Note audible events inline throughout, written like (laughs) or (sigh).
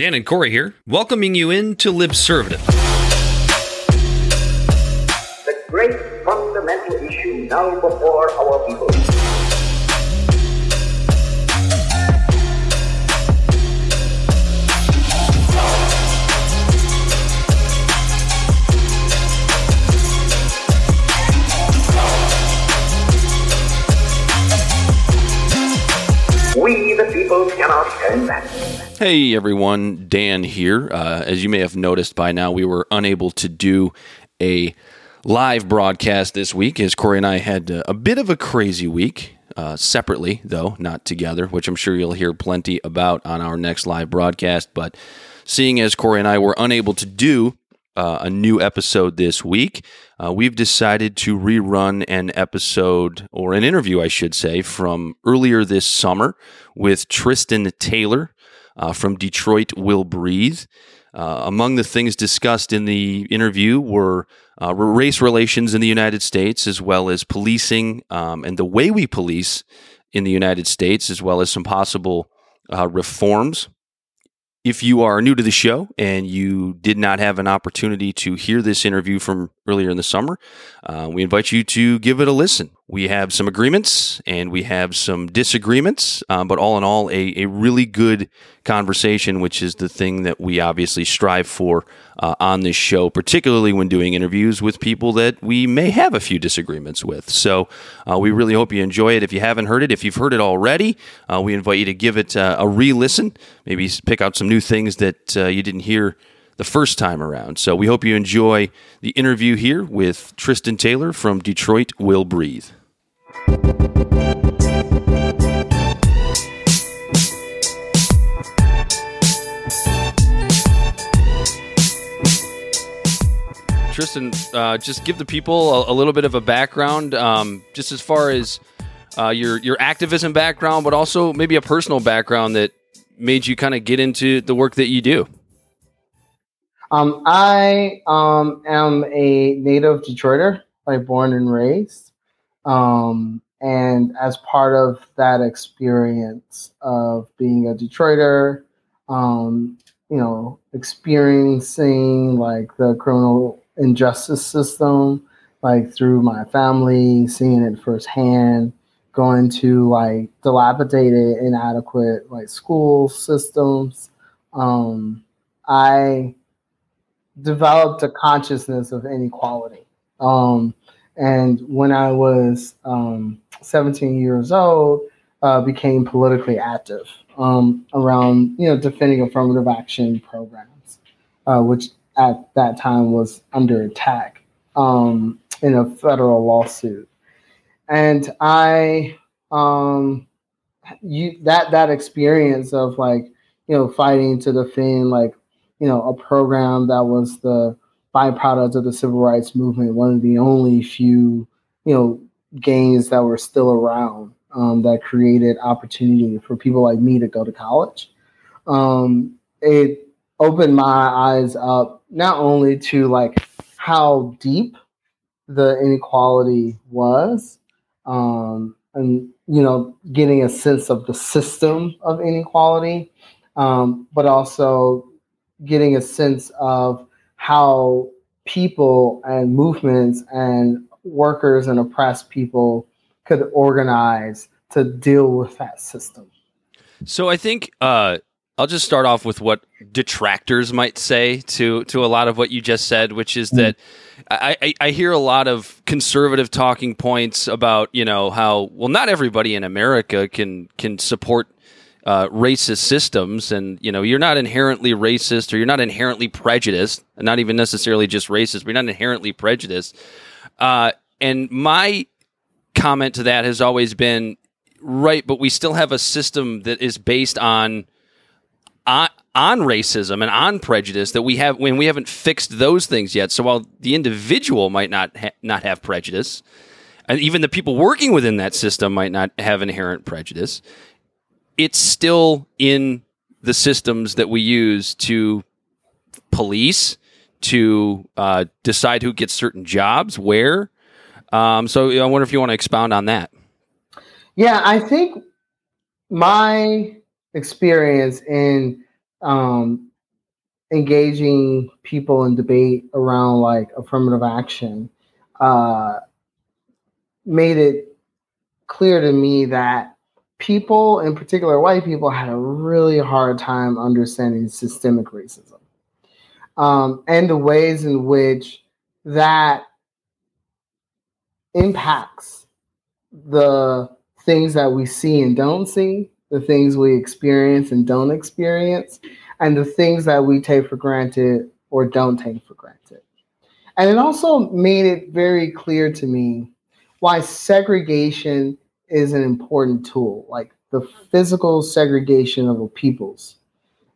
Dan and Corey here, welcoming you in to Libservative. The great fundamental issue now before our people. Hey everyone, Dan here. Uh, as you may have noticed by now, we were unable to do a live broadcast this week as Corey and I had uh, a bit of a crazy week. Uh, separately, though, not together, which I'm sure you'll hear plenty about on our next live broadcast. But seeing as Corey and I were unable to do uh, a new episode this week, uh, we've decided to rerun an episode or an interview, I should say, from earlier this summer with Tristan Taylor uh, from Detroit Will Breathe. Uh, among the things discussed in the interview were uh, race relations in the United States, as well as policing um, and the way we police in the United States, as well as some possible uh, reforms if you are new to the show and you did not have an opportunity to hear this interview from earlier in the summer, uh, we invite you to give it a listen. We have some agreements and we have some disagreements, um, but all in all, a, a really good conversation, which is the thing that we obviously strive for uh, on this show, particularly when doing interviews with people that we may have a few disagreements with. So uh, we really hope you enjoy it. If you haven't heard it, if you've heard it already, uh, we invite you to give it uh, a re listen, maybe pick out some new things that you didn't hear the first time around. So we hope you enjoy the interview here with Tristan Taylor from Detroit Will Breathe. Tristan, uh, just give the people a, a, little bit of a background, um, just as far as uh, your your activism background, but also maybe a personal background that made you kind of get into the work that you do. Um, I um, am a native Detroiter, like born and raised. Um, and as part of that experience of being a Detroiter, um, you know, experiencing like the criminal injustice system, like through my family, seeing it firsthand, going to like dilapidated, inadequate like school systems. Um, I developed a consciousness of inequality. Um, and when I was um, 17 years old, uh, became politically active um, around you know defending affirmative action programs, uh, which at that time was under attack um, in a federal lawsuit. And I um, you that that experience of like you know fighting to defend like you know, a program that was the byproduct of the civil rights movement, one of the only few, you know, gains that were still around um, that created opportunity for people like me to go to college. Um, it opened my eyes up not only to like how deep the inequality was, um, and you know, getting a sense of the system of inequality, um, but also getting a sense of how people and movements and workers and oppressed people could organize to deal with that system. So I think uh, I'll just start off with what detractors might say to to a lot of what you just said, which is that I, I, I hear a lot of conservative talking points about you know how well not everybody in America can can support uh, racist systems, and you know you're not inherently racist or you're not inherently prejudiced, not even necessarily just racist, but you're not inherently prejudiced. Uh, and my comment to that has always been right, but we still have a system that is based on on, on racism and on prejudice that we have when we haven't fixed those things yet. So while the individual might not ha- not have prejudice, and even the people working within that system might not have inherent prejudice, it's still in the systems that we use to police, to uh, decide who gets certain jobs, where. Um, so I wonder if you want to expound on that. Yeah, I think my experience in um, engaging people in debate around like affirmative action uh, made it clear to me that people, in particular white people, had a really hard time understanding systemic racism um, and the ways in which that impacts the things that we see and don't see, the things we experience and don't experience, and the things that we take for granted or don't take for granted. And it also made it very clear to me why segregation is an important tool, like the physical segregation of peoples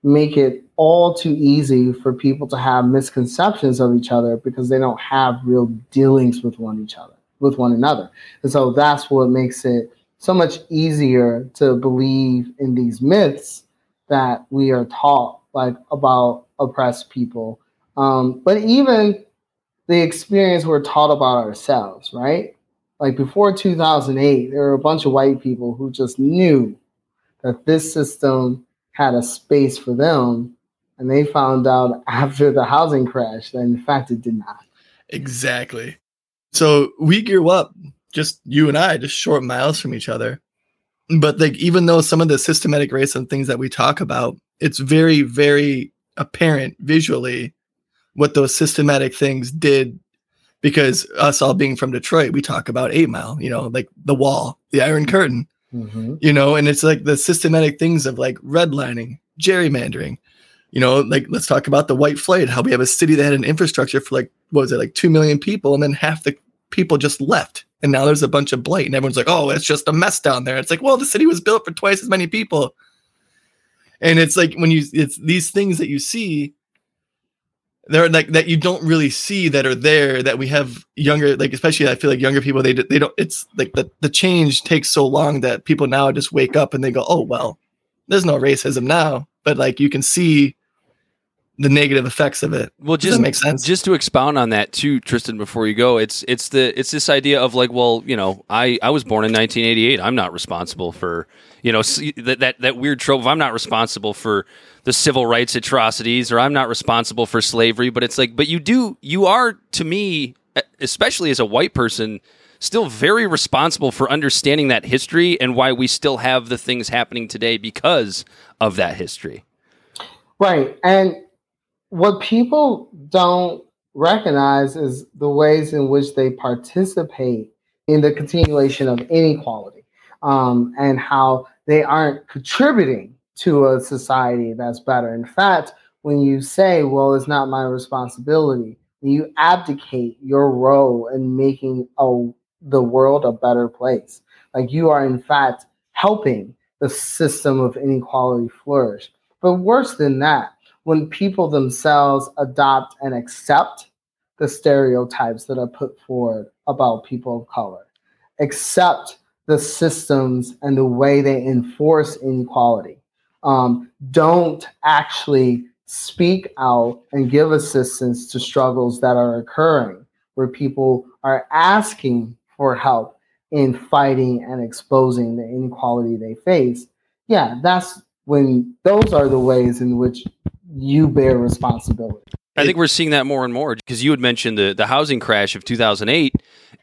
make it all too easy for people to have misconceptions of each other because they don't have real dealings with one each other with one another. And so that's what makes it so much easier to believe in these myths that we are taught like about oppressed people. Um, but even the experience we're taught about ourselves right like before 2008 there were a bunch of white people who just knew that this system had a space for them. And they found out (laughs) after the housing crash that in fact it did not. Exactly. So we grew up, just you and I, just short miles from each other. But like even though some of the systematic racism things that we talk about, it's very, very apparent visually what those systematic things did because us all being from Detroit, we talk about eight mile, you know, like the wall, the iron curtain. Mm-hmm. You know, and it's like the systematic things of like redlining, gerrymandering. You know, like let's talk about the white flight, how we have a city that had an infrastructure for like what was it, like two million people, and then half the people just left. And now there's a bunch of blight, and everyone's like, oh, it's just a mess down there. It's like, well, the city was built for twice as many people. And it's like when you it's these things that you see they're like that you don't really see that are there that we have younger like especially i feel like younger people they they don't it's like the, the change takes so long that people now just wake up and they go oh well there's no racism now but like you can see the negative effects of it. Well, just make sense. Just to expound on that too, Tristan. Before you go, it's it's the it's this idea of like, well, you know, I I was born in 1988. I'm not responsible for you know that that that weird trope. of I'm not responsible for the civil rights atrocities, or I'm not responsible for slavery. But it's like, but you do. You are to me, especially as a white person. Still very responsible for understanding that history and why we still have the things happening today because of that history. Right. And what people don't recognize is the ways in which they participate in the continuation of inequality um, and how they aren't contributing to a society that's better. In fact, when you say, well, it's not my responsibility, you abdicate your role in making a, the world a better place. Like you are, in fact, helping the system of inequality flourish. But worse than that, when people themselves adopt and accept the stereotypes that are put forward about people of color, accept the systems and the way they enforce inequality, um, don't actually speak out and give assistance to struggles that are occurring where people are asking for help in fighting and exposing the inequality they face. Yeah, that's when those are the ways in which you bear responsibility. I think we're seeing that more and more because you had mentioned the the housing crash of 2008,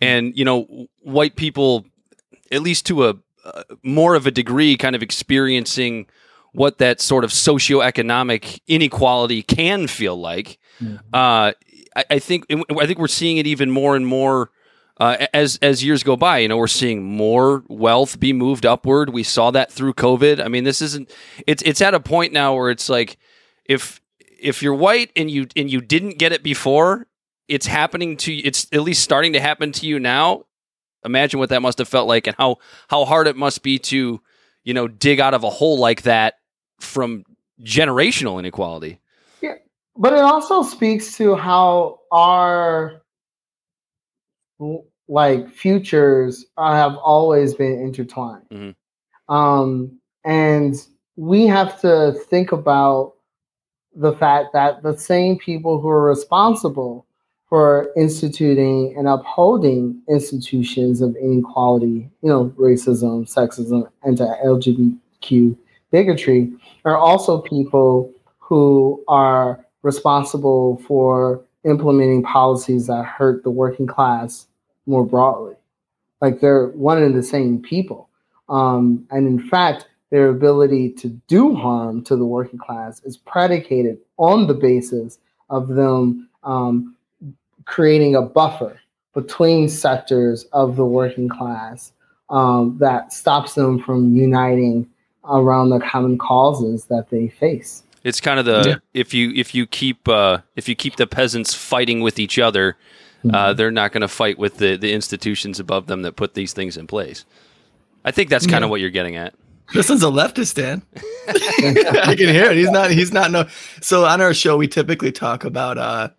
and you know, white people, at least to a uh, more of a degree, kind of experiencing what that sort of socioeconomic inequality can feel like. Mm-hmm. Uh, I, I, think I think we're seeing it even more and more. Uh, as as years go by, you know, we're seeing more wealth be moved upward. We saw that through COVID. I mean, this isn't. It's it's at a point now where it's like if if you're white and you and you didn't get it before, it's happening to you. It's at least starting to happen to you now. Imagine what that must have felt like, and how how hard it must be to you know dig out of a hole like that from generational inequality. Yeah, but it also speaks to how our like futures have always been intertwined. Mm-hmm. Um, and we have to think about the fact that the same people who are responsible for instituting and upholding institutions of inequality, you know, racism, sexism, anti-LGBTQ bigotry, are also people who are responsible for implementing policies that hurt the working class more broadly. Like they're one and the same people. Um, and in fact, their ability to do harm to the working class is predicated on the basis of them um, creating a buffer between sectors of the working class um, that stops them from uniting around the common causes that they face. It's kind of the yeah. if you if you keep uh, if you keep the peasants fighting with each other, uh, mm-hmm. uh, they're not going to fight with the the institutions above them that put these things in place. I think that's kind of yeah. what you're getting at. This is a leftist, Dan. (laughs) (laughs) I can hear it. He's not. He's not. No. So on our show, we typically talk about uh,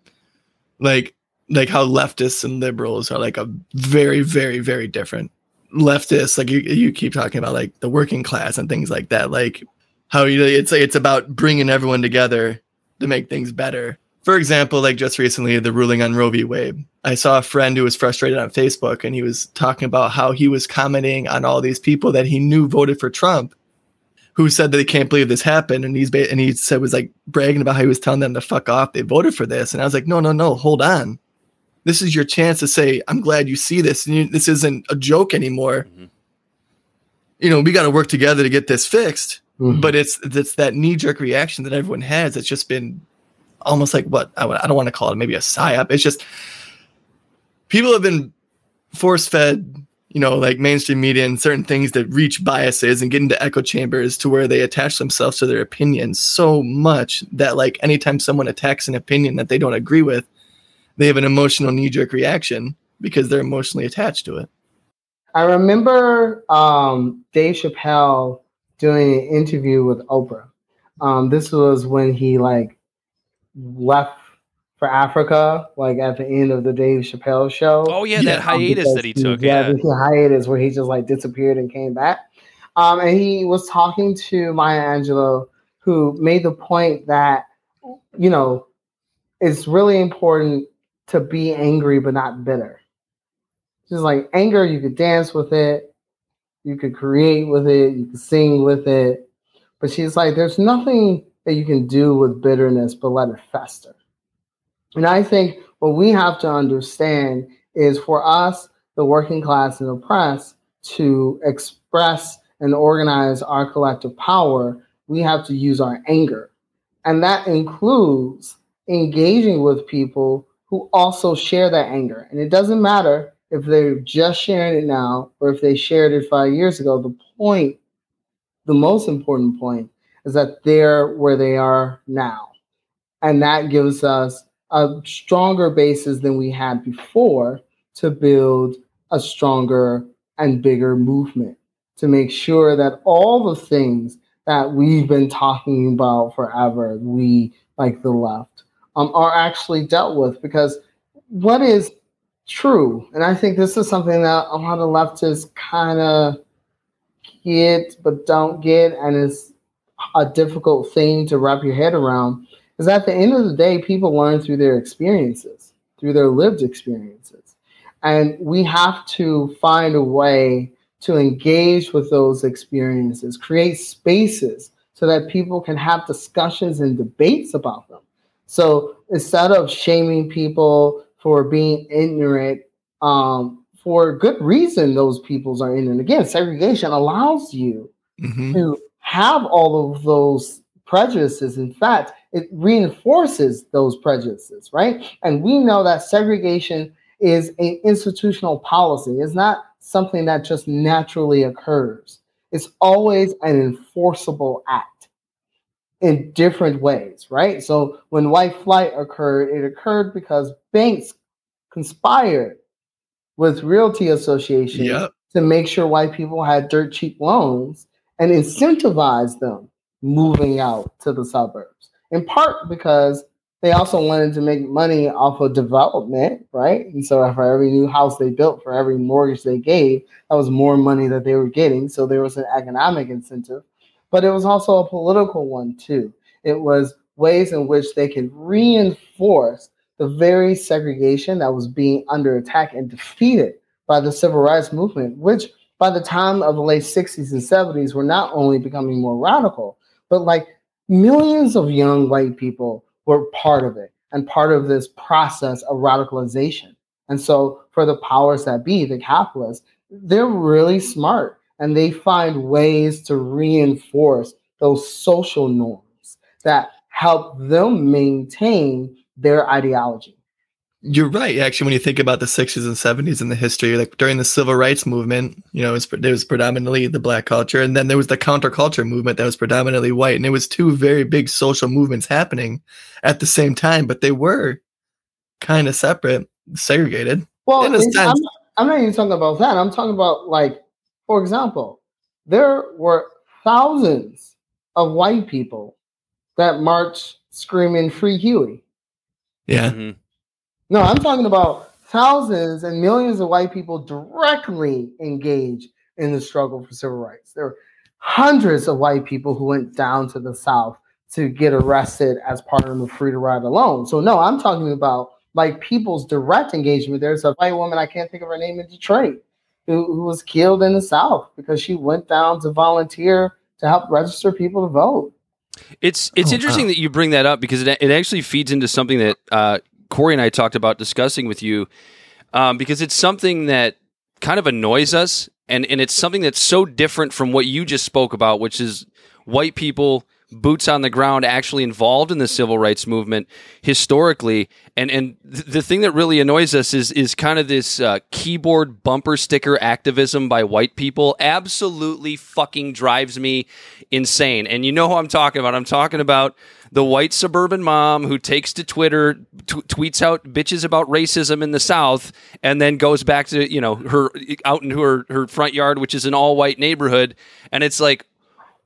like like how leftists and liberals are like a very, very, very different. Leftists, like you, you keep talking about like the working class and things like that. Like how you, it's like it's about bringing everyone together to make things better. For example, like just recently, the ruling on Roe v. Wade. I saw a friend who was frustrated on Facebook, and he was talking about how he was commenting on all these people that he knew voted for Trump, who said that they can't believe this happened, and he's ba- and he said was like bragging about how he was telling them to fuck off. They voted for this, and I was like, no, no, no, hold on this is your chance to say, I'm glad you see this. And you, this isn't a joke anymore. Mm-hmm. You know, we got to work together to get this fixed. Mm-hmm. But it's it's that knee jerk reaction that everyone has. It's just been almost like what I, I don't want to call it maybe a psyop. It's just people have been force fed, you know, like mainstream media and certain things that reach biases and get into echo chambers to where they attach themselves to their opinions so much that like anytime someone attacks an opinion that they don't agree with, they have an emotional knee jerk reaction because they're emotionally attached to it. I remember um, Dave Chappelle doing an interview with Oprah. Um, this was when he like left for Africa, like at the end of the Dave Chappelle show. Oh yeah, that hiatus that he took. He, yeah, yeah. hiatus where he just like disappeared and came back. Um, and he was talking to Maya Angelou, who made the point that you know it's really important to be angry but not bitter. Just like anger, you could dance with it, you could create with it, you could sing with it. But she's like, there's nothing that you can do with bitterness but let it fester. And I think what we have to understand is for us, the working class and oppressed, to express and organize our collective power, we have to use our anger. And that includes engaging with people who also share that anger. And it doesn't matter if they're just sharing it now or if they shared it five years ago. The point, the most important point, is that they're where they are now. And that gives us a stronger basis than we had before to build a stronger and bigger movement to make sure that all the things that we've been talking about forever, we like the left, um, are actually dealt with because what is true, and I think this is something that a lot of leftists kind of get but don't get, and it's a difficult thing to wrap your head around, is at the end of the day, people learn through their experiences, through their lived experiences. And we have to find a way to engage with those experiences, create spaces so that people can have discussions and debates about them. So instead of shaming people for being ignorant, um, for good reason, those peoples are ignorant. Again, segregation allows you mm-hmm. to have all of those prejudices. In fact, it reinforces those prejudices, right? And we know that segregation is an institutional policy. It's not something that just naturally occurs. It's always an enforceable act in different ways, right? So when white flight occurred, it occurred because banks conspired with realty associations yep. to make sure white people had dirt cheap loans and incentivize them moving out to the suburbs. In part because they also wanted to make money off of development, right? And so for every new house they built, for every mortgage they gave, that was more money that they were getting. So there was an economic incentive but it was also a political one too. It was ways in which they could reinforce the very segregation that was being under attack and defeated by the civil rights movement, which by the time of the late 60s and 70s were not only becoming more radical, but like millions of young white people were part of it and part of this process of radicalization. And so, for the powers that be, the capitalists, they're really smart and they find ways to reinforce those social norms that help them maintain their ideology. You're right. Actually, when you think about the 60s and 70s in the history, like during the civil rights movement, you know, it was, there was predominantly the black culture, and then there was the counterculture movement that was predominantly white, and it was two very big social movements happening at the same time, but they were kind of separate, segregated. Well, I'm, I'm not even talking about that. I'm talking about like, for example, there were thousands of white people that marched screaming "Free Huey." Yeah. Mm-hmm. No, I'm talking about thousands and millions of white people directly engaged in the struggle for civil rights. There were hundreds of white people who went down to the South to get arrested as part of the Free to Ride Alone. So, no, I'm talking about like people's direct engagement. There's a white woman, I can't think of her name in Detroit, who, who was killed in the South because she went down to volunteer to help register people to vote. It's it's oh, interesting wow. that you bring that up because it, it actually feeds into something that uh, Corey and I talked about discussing with you um, because it's something that kind of annoys us and and it's something that's so different from what you just spoke about, which is white people boots on the ground actually involved in the civil rights movement historically. And and th- the thing that really annoys us is is kind of this uh, keyboard bumper sticker activism by white people absolutely fucking drives me insane. And you know who I'm talking about. I'm talking about the white suburban mom who takes to Twitter, t- tweets out bitches about racism in the South, and then goes back to you know her out into her her front yard, which is an all white neighborhood, and it's like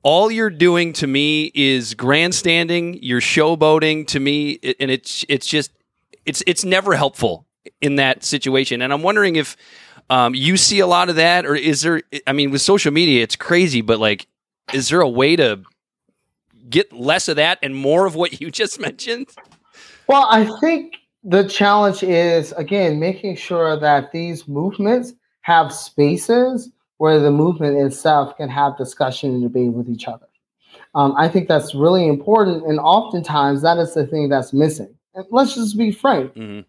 all you're doing to me is grandstanding, you're showboating to me, and it's it's just it's it's never helpful in that situation. And I'm wondering if um, you see a lot of that, or is there? I mean, with social media, it's crazy, but like, is there a way to get less of that and more of what (laughs) you just mentioned? Well, I think the challenge is again making sure that these movements have spaces where the movement itself can have discussion and debate with each other. Um, I think that's really important, and oftentimes that is the thing that's missing. And let's just be frank. Mm-hmm.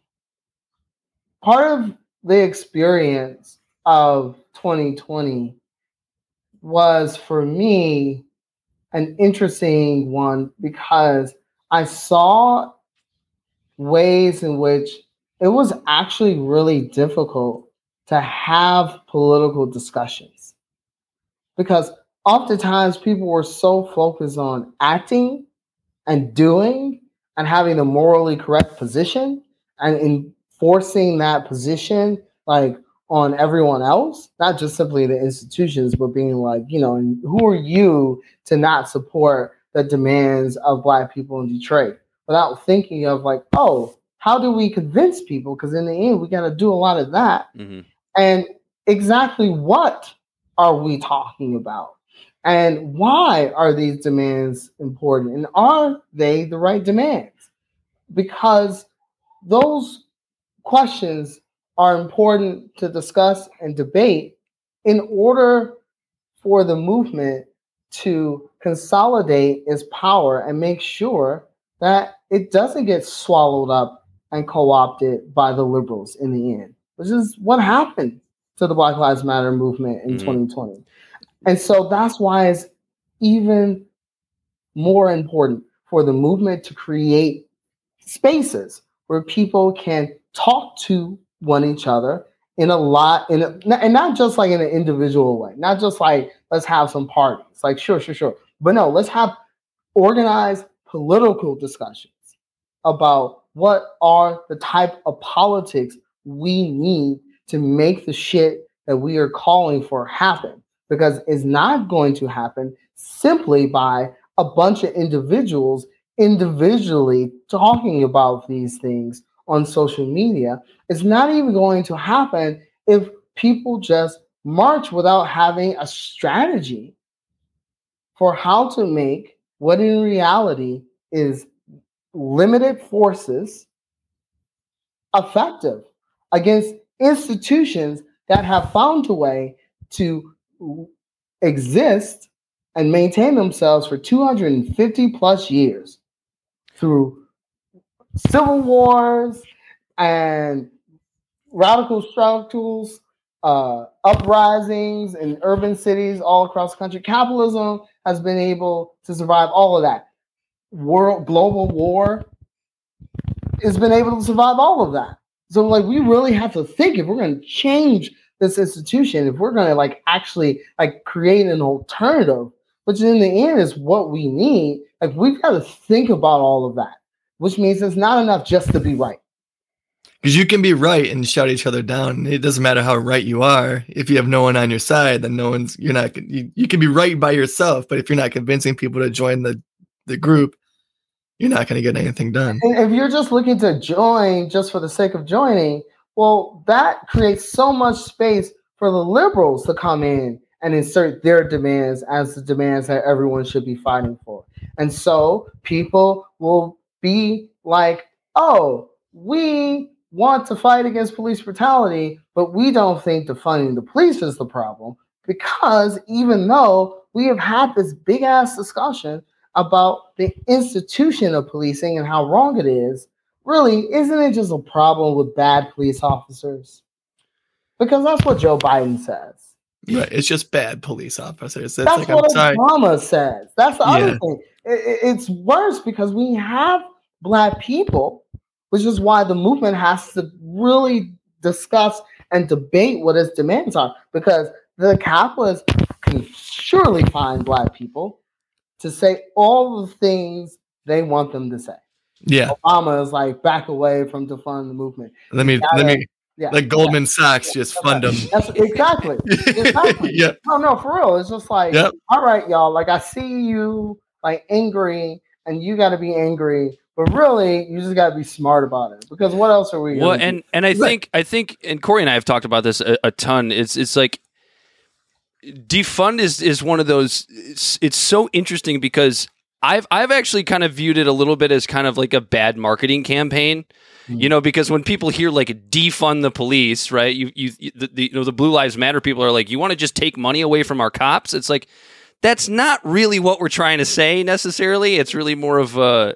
Part of the experience of 2020 was for me an interesting one because I saw ways in which it was actually really difficult to have political discussions. Because oftentimes people were so focused on acting and doing and having a morally correct position and enforcing that position like on everyone else not just simply the institutions but being like you know who are you to not support the demands of black people in detroit? Without thinking of like oh how do we convince people? Because in the end we got to do a lot of that. Mm-hmm. And exactly what are we talking about? And why are these demands important? And are they the right demands? Because those questions are important to discuss and debate in order for the movement to consolidate its power and make sure that it doesn't get swallowed up and co opted by the liberals in the end which is what happened to the Black Lives Matter movement in mm-hmm. 2020. And so that's why it's even more important for the movement to create spaces where people can talk to one each other in a lot in a, and not just like in an individual way not just like let's have some parties like sure sure sure but no let's have organized political discussions about what are the type of politics we need to make the shit that we are calling for happen because it's not going to happen simply by a bunch of individuals individually talking about these things on social media. It's not even going to happen if people just march without having a strategy for how to make what in reality is limited forces effective against institutions that have found a way to exist and maintain themselves for 250 plus years through civil wars and radical struggles, uh, uprisings in urban cities all across the country. Capitalism has been able to survive all of that. World global war has been able to survive all of that. So like we really have to think if we're going to change this institution, if we're going to like actually like create an alternative, which in the end is what we need, like we've got to think about all of that, which means it's not enough just to be right. Because you can be right and shout each other down. It doesn't matter how right you are. If you have no one on your side, then no one's you're not you, you can be right by yourself, but if you're not convincing people to join the the group, you're not going to get anything done. And if you're just looking to join just for the sake of joining, well, that creates so much space for the liberals to come in and insert their demands as the demands that everyone should be fighting for. And so people will be like, oh, we want to fight against police brutality, but we don't think defunding the police is the problem because even though we have had this big ass discussion about the institution of policing and how wrong it is, really, isn't it just a problem with bad police officers? Because that's what Joe Biden says. Right. It's just bad police officers. It's That's like what sorry. Obama says. That's the other Yeah. thing. I- I- it's worse because we have black people, which is why the movement has to really discuss and debate what its demands are. Because the capitalists can surely find black people to say all the things they want them to say. Yeah. Obama is like back away from defund the movement. Let me let me Yeah, like Goldman Sachs just fund them. (laughs) that's exactly. Exactly. (laughs) yeah. No, no, for real. It's just like, Yep. all right, y'all. Like I see you like angry, and you got to be angry, but really, you just got to be smart about it. Because what else are we? Well, gonna do? and and I think I think and Corey and I have talked about this a, a ton. It's it's like defund is is one of those. It's, it's so interesting because I've I've actually kind of viewed it a little bit as kind of like a bad marketing campaign. You hmm. know, because when people hear like defund the police, right? You you, you the, the you know the Blue Lives Matter people are like, you want to just take money away from our cops? It's like that's not really what we're trying to say necessarily. It's really more of a,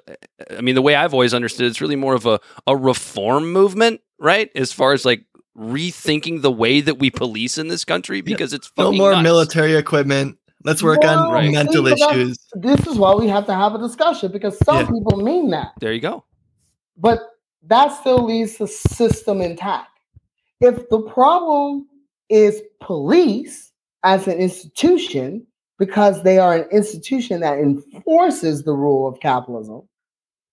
I mean, the way I've always understood, it's really more of a, a reform movement, right? As far as like rethinking the way that we police in this country because it's No more nuts. military equipment. Let's work on Right. mental see, issues. this is why we have to have a discussion because some Yeah. people mean that, There you go. but that still leaves the system intact. If the problem is police as an institution, because they are an institution that enforces the rule of capitalism,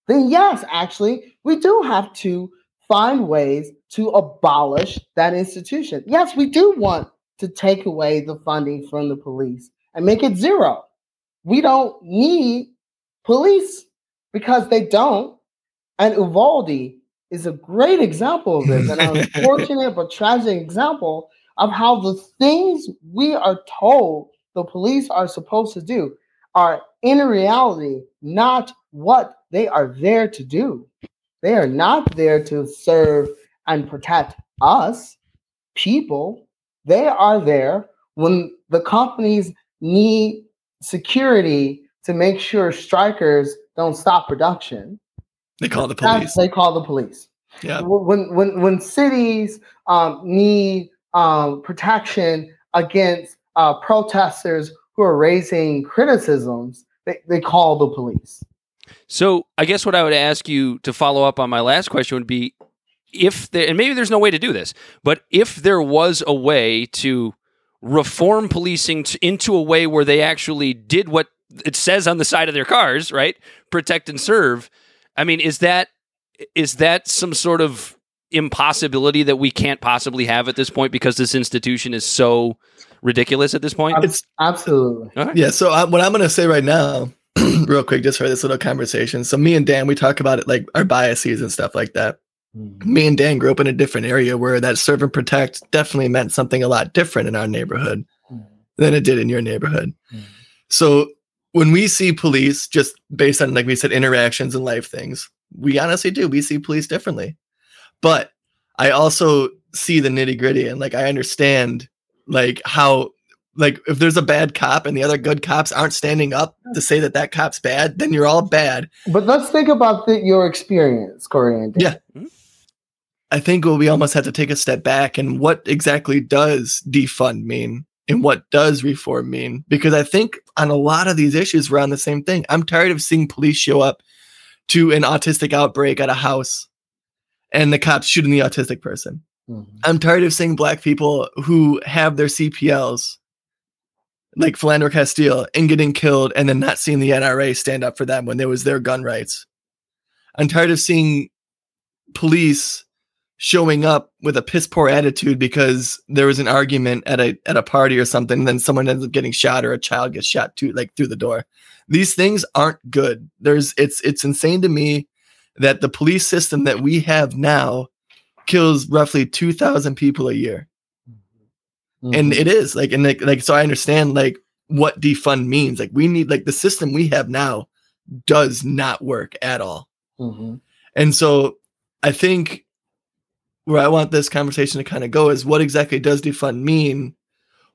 then yes, actually, we do have to find ways to abolish that institution. Yes, we do want to take away the funding from the police and make it zero. We don't need police because they don't. And Uvalde is a great example of this, and an (laughs) unfortunate but tragic example of how the things we are told the police are supposed to do are in reality not what they are there to do. They are not there to serve and protect us, people. They are there when the companies need security to make sure strikers don't stop production. They call the police. they call the police. Yeah. When when when cities um, need um, protection against uh, protesters who are raising criticisms, they, they call the police. So I guess what I would ask you to follow up on my last question would be if there, and maybe there's no way to do this, but if there was a way to reform policing t- into a way where they actually did what it says on the side of their cars, right? Protect and serve. I mean, is that is that some sort of impossibility that we can't possibly have at this point because this institution is so ridiculous at this point? It's Absolutely. yeah. So I, what I'm gonna say right now, (clears throat) real quick, just for this little conversation. So me and Dan, we talk about it like our biases and stuff like that. Mm-hmm. Me and Dan grew up in a different area where that serve and protect definitely meant something a lot different in our neighborhood mm-hmm. than it did in your neighborhood. Mm-hmm. So when we see police, just based on like we said, interactions and life things, we honestly do. We see police differently. But I also see the nitty gritty and like I understand like how like if there's a bad cop and the other good cops aren't standing up to say that that cop's bad, then you're all bad. But let's think about the, your experience, Corey. And Dan. Yeah. Hmm? I think we almost have to take a step back and what exactly does defund mean and what does reform mean? Because I think on a lot of these issues, we're on the same thing. I'm tired of seeing police show up to an autistic outbreak at a house and the cops shooting the autistic person. Mhm. I'm tired of seeing black people who have their CPLs, like Philando Castile, and getting killed, and then not seeing the NRA stand up for them when there was their gun rights. I'm tired of seeing police showing up with a piss poor attitude because there was an argument at a at a party or something, and then someone ends up getting shot or a child gets shot to like through the door. These things aren't good. There's it's it's insane to me that the police system that we have now kills roughly 2000 people a year and Mhm. it is like and like, like so i understand like what defund means like we need like the system we have now does not work at all Mhm. and so i think where i want this conversation to kind of go is what exactly does defund mean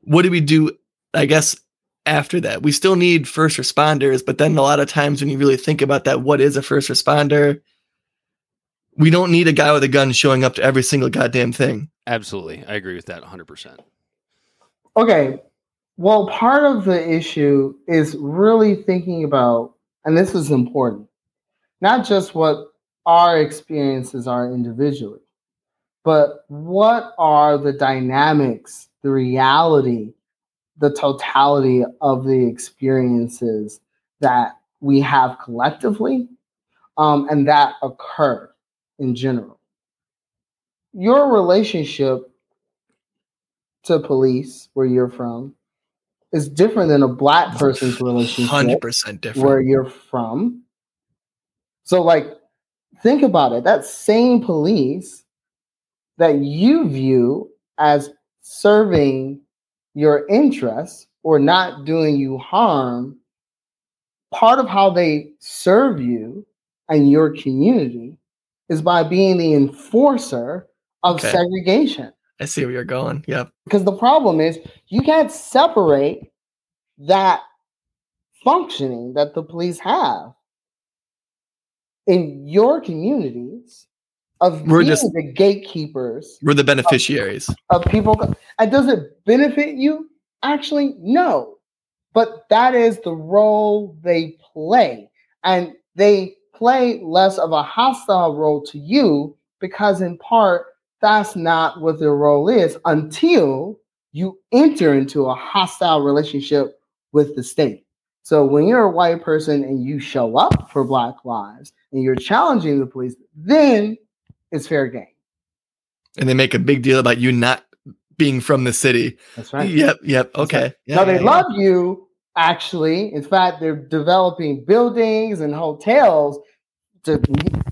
what do we do i guess after that we still need first responders but then a lot of times when you really think about that what is a first responder we don't need a guy with a gun showing up to every single goddamn thing Absolutely. I agree with that 100%. Okay. Well, part of the issue is really thinking about, and this is important, not just what our experiences are individually, but what are the dynamics, the reality, the totality of the experiences that we have collectively um, and that occur in general. Your relationship to police where you're from is different than a black person's relationship 100% different where you're from. So, like, think about it. That same police that you view as serving your interests or not doing you harm, part of how they serve you and your community is by being the enforcer of Okay. segregation. i see where you're going yep Because the problem is you can't separate that functioning that the police have in your communities of We're being just- the gatekeepers we're the beneficiaries of people. And does it benefit you? Actually, no. But that is the role they play. And they play less of a hostile role to you because, in part, that's not what their role is until you enter into a hostile relationship with the state. So when you're a white person and you show up for Black Lives and you're challenging the police, then it's fair game. and they make a big deal about you not being from the city That's right. yep yep okay now they Yeah, yeah, love you. Actually, in fact, they're developing buildings and hotels to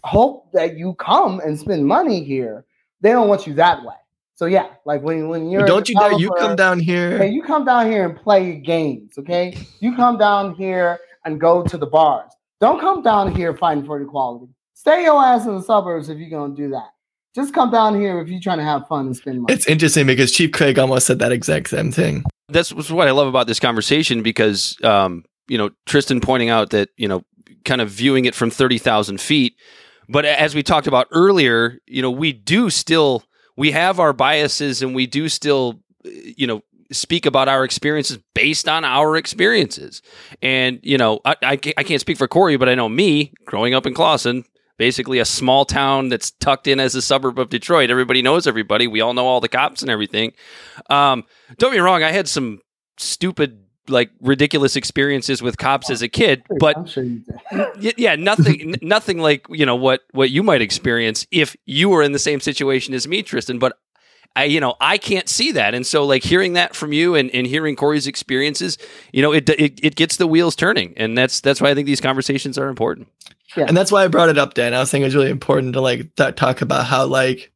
hope that you come and spend money here. They don't want you that way. So yeah, like when when you're don't you dare you come down here Hey, you come down here and play games, okay? You come down here and go to the bars. Don't come down here fighting for equality. Stay your ass in the suburbs if you're gonna do that. Just come down here if you're trying to have fun and spend money. it's interesting because chief craig almost said that exact same thing That's what I love about this conversation because, um, you know, Tristan pointing out that, you know, kind of viewing it from 30,000 feet. But as we talked about earlier, you know, we do still, we have our biases and we do still, uh, you know, speak about our experiences based on our experiences. And, you know, I, I, I can't speak for Corey, but I know me growing up in Clawson, basically a small town that's tucked in as a suburb of Detroit. Everybody knows everybody. We all know all the cops and everything. Um, don't get me wrong, I had some stupid, like ridiculous experiences with cops as a kid, but sure you did. (laughs) y- yeah, nothing, n- nothing like you know what what you might experience if you were in the same situation as me, Tristan. But I, you know, I can't see that, and so like hearing that from you and, and hearing Corey's experiences, you know, it, it it gets the wheels turning, and that's that's why I think these conversations are important. Yeah. and that's why i brought it up dan. I was thinking it's really important to like th- talk about how like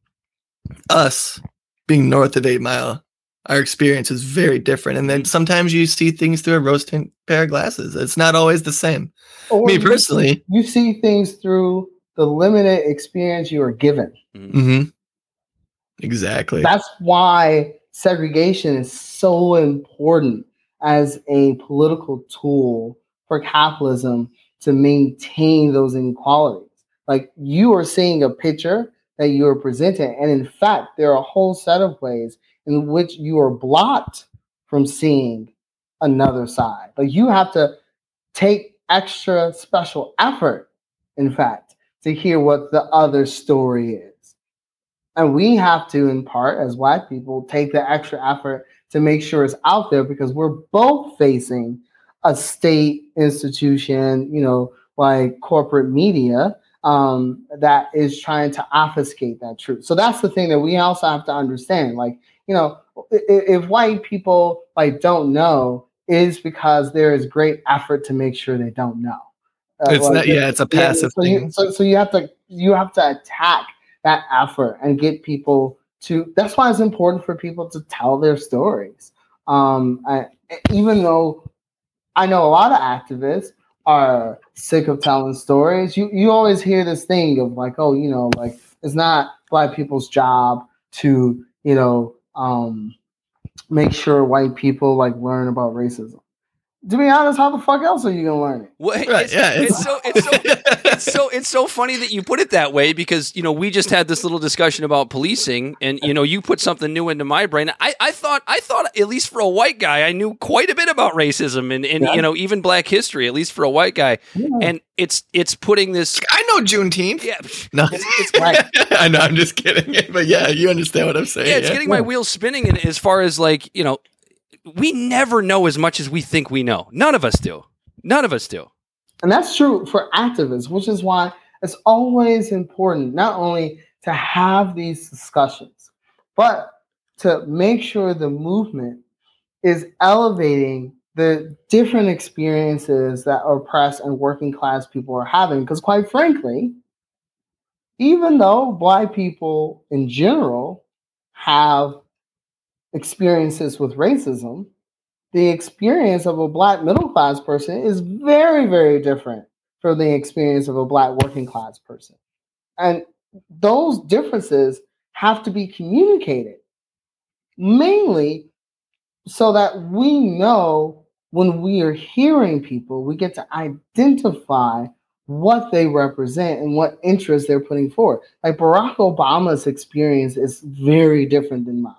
us being north of eight mile our experience is very different. And then sometimes you see things through a rose tint pair of glasses. It's not always the same. Or me you- personally you see things through the limited experience you are given. hmm exactly That's why segregation is so important as a political tool for capitalism to maintain those inequalities. Like you are seeing a picture that you are presenting, and in fact, there are a whole set of ways in which you are blocked from seeing another side. Like you have to take extra special effort, in fact, to hear what the other story is. And we have to, in part, as Black people, take the extra effort to make sure it's out there because we're both facing a state institution, you know, like corporate media um, that is trying to obfuscate that truth. So that's the thing that we also have to understand. Like, you know, if, if white people like don't know, is because there is great effort to make sure they don't know. Uh, it's like, not, yeah, it's a passive yeah, so thing. You, so, so you have to you have to attack that effort and get people to. That's why it's important for people to tell their stories. Um, I, even though I know a lot of activists are sick of telling stories. You you always hear this thing of like, oh, you know, like it's not black people's job to, you know, um, make sure white people like learn about racism to be honest, how the fuck else are you gonna learn it? Well, right, it's, yeah, it's, it's, so it's so (laughs) it's so it's so funny that you put it that way because you know we just had this little discussion about policing, and you know you put something new into my brain. I, I thought I thought at least for a white guy, I knew quite a bit about racism and, and yeah. you know even Black history, at least for a white guy. Yeah. And it's it's putting this. I know Juneteenth. Yeah, (laughs) no, it's, it's right. (laughs) I know. I'm just kidding, but yeah, you understand what I'm saying. Yeah, it's getting my wheels spinning. And as far as like you know we never know as much as we think we know. None of us do. None of us do. And that's true for activists, which is why it's always important not only to have these discussions, but to make sure the movement is elevating the different experiences that oppressed and working class people are having. Because, quite frankly, even though Black people in general have experiences with racism, the experience of a black middle class person is very, very different from the experience of a black working class person. And those differences have to be communicated, mainly so that we know when we are hearing people, we get to identify what they represent and what interests they're putting forward. Like Barack Obama's experience is very different than mine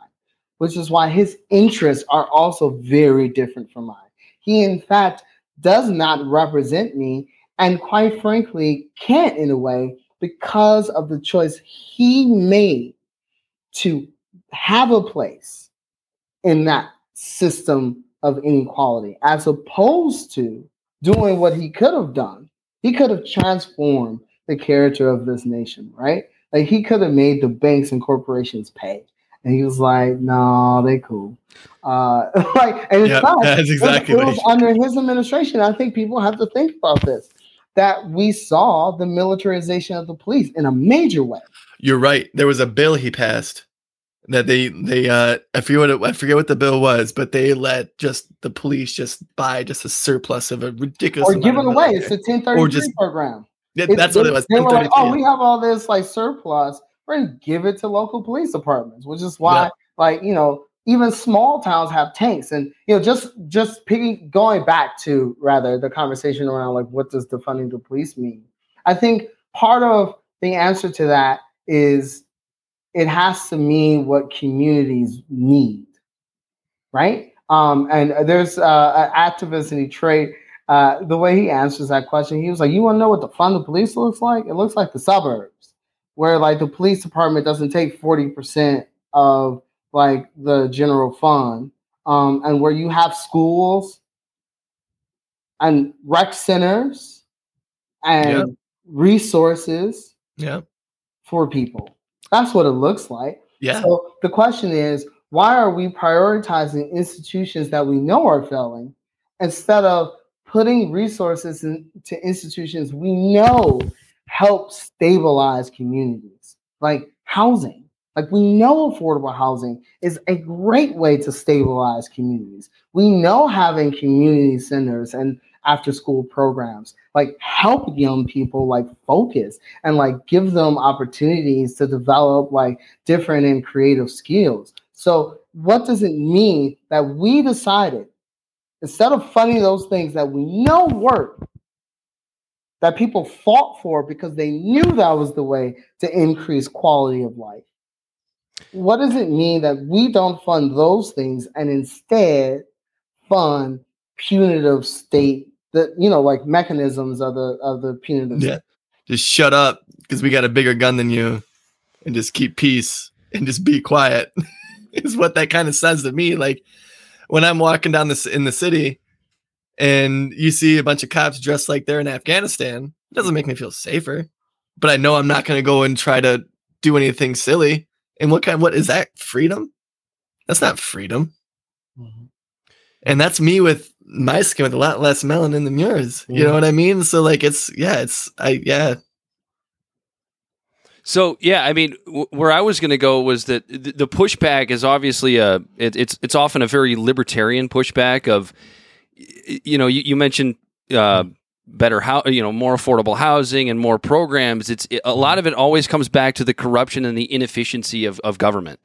which is why his interests are also very different from mine. He, in fact, does not represent me, and quite frankly, can't in a way because of the choice he made to have a place in that system of inequality, as opposed to doing what he could have done. He could have transformed the character of this nation, right? Like he could have made the banks and corporations pay. And he was like, "No, they cool." Uh, (laughs) like, and it's not. That's exactly it, it was under his administration. I think people have to think about this. That we saw the militarization of the police in a major way. You're right. There was a bill he passed that they they uh I forget what it, I forget what the bill was, but they let just the police just buy just a surplus of a ridiculous or give it away. It's a 1033 or just, program. Yeah, that's what it was. They were like, oh, we have all this like surplus and give it to local police departments, which is why, yeah. like, you know, even small towns have tanks. And, you know, just just picking going back to rather the conversation around like what does defunding the police mean? I think part of the answer to that is it has to mean what communities need, right? Um, and there's uh, an activist in Detroit. Uh, the way he answers that question, he was like, "You want to know what the fund of police looks like? It looks like the suburbs." Where like the police department doesn't take 40% of like the general fund um, and where you have schools and rec centers and yep. resources yeah. for people that's what it looks like yeah so the question is why are we prioritizing institutions that we know are failing instead of putting resources into institutions we know help stabilize communities like housing. Like we know affordable housing is a great way to stabilize communities. We know having community centers and after school programs like help young people like focus and like give them opportunities to develop like different and creative skills. So, what does it mean that we decided instead of funding those things that we know work, that people fought for because they knew that was the way to increase quality of life? What does it mean that we don't fund those things and instead fund punitive state that you know like mechanisms of the of the punitive Yeah. Just shut up because we got a bigger gun than you and just keep peace and just be quiet (laughs) is what that kind of says to me. Like when I'm walking down this in the city and you see a bunch of cops dressed like they're in Afghanistan, it doesn't make me feel safer. But I know I'm not going to go and try to do anything silly. And what kind what is that freedom? That's not freedom. Mhm. And that's me with my skin with a lot less melanin than yours. You know what I mean? So like it's yeah, it's I yeah, So yeah, I mean, w- where I was going to go was that th- the pushback is obviously a it, it's it's often a very libertarian pushback of you know you, you mentioned uh, better how you know more affordable housing and more programs. It's it, a lot of it always comes back to the corruption and the inefficiency of of government.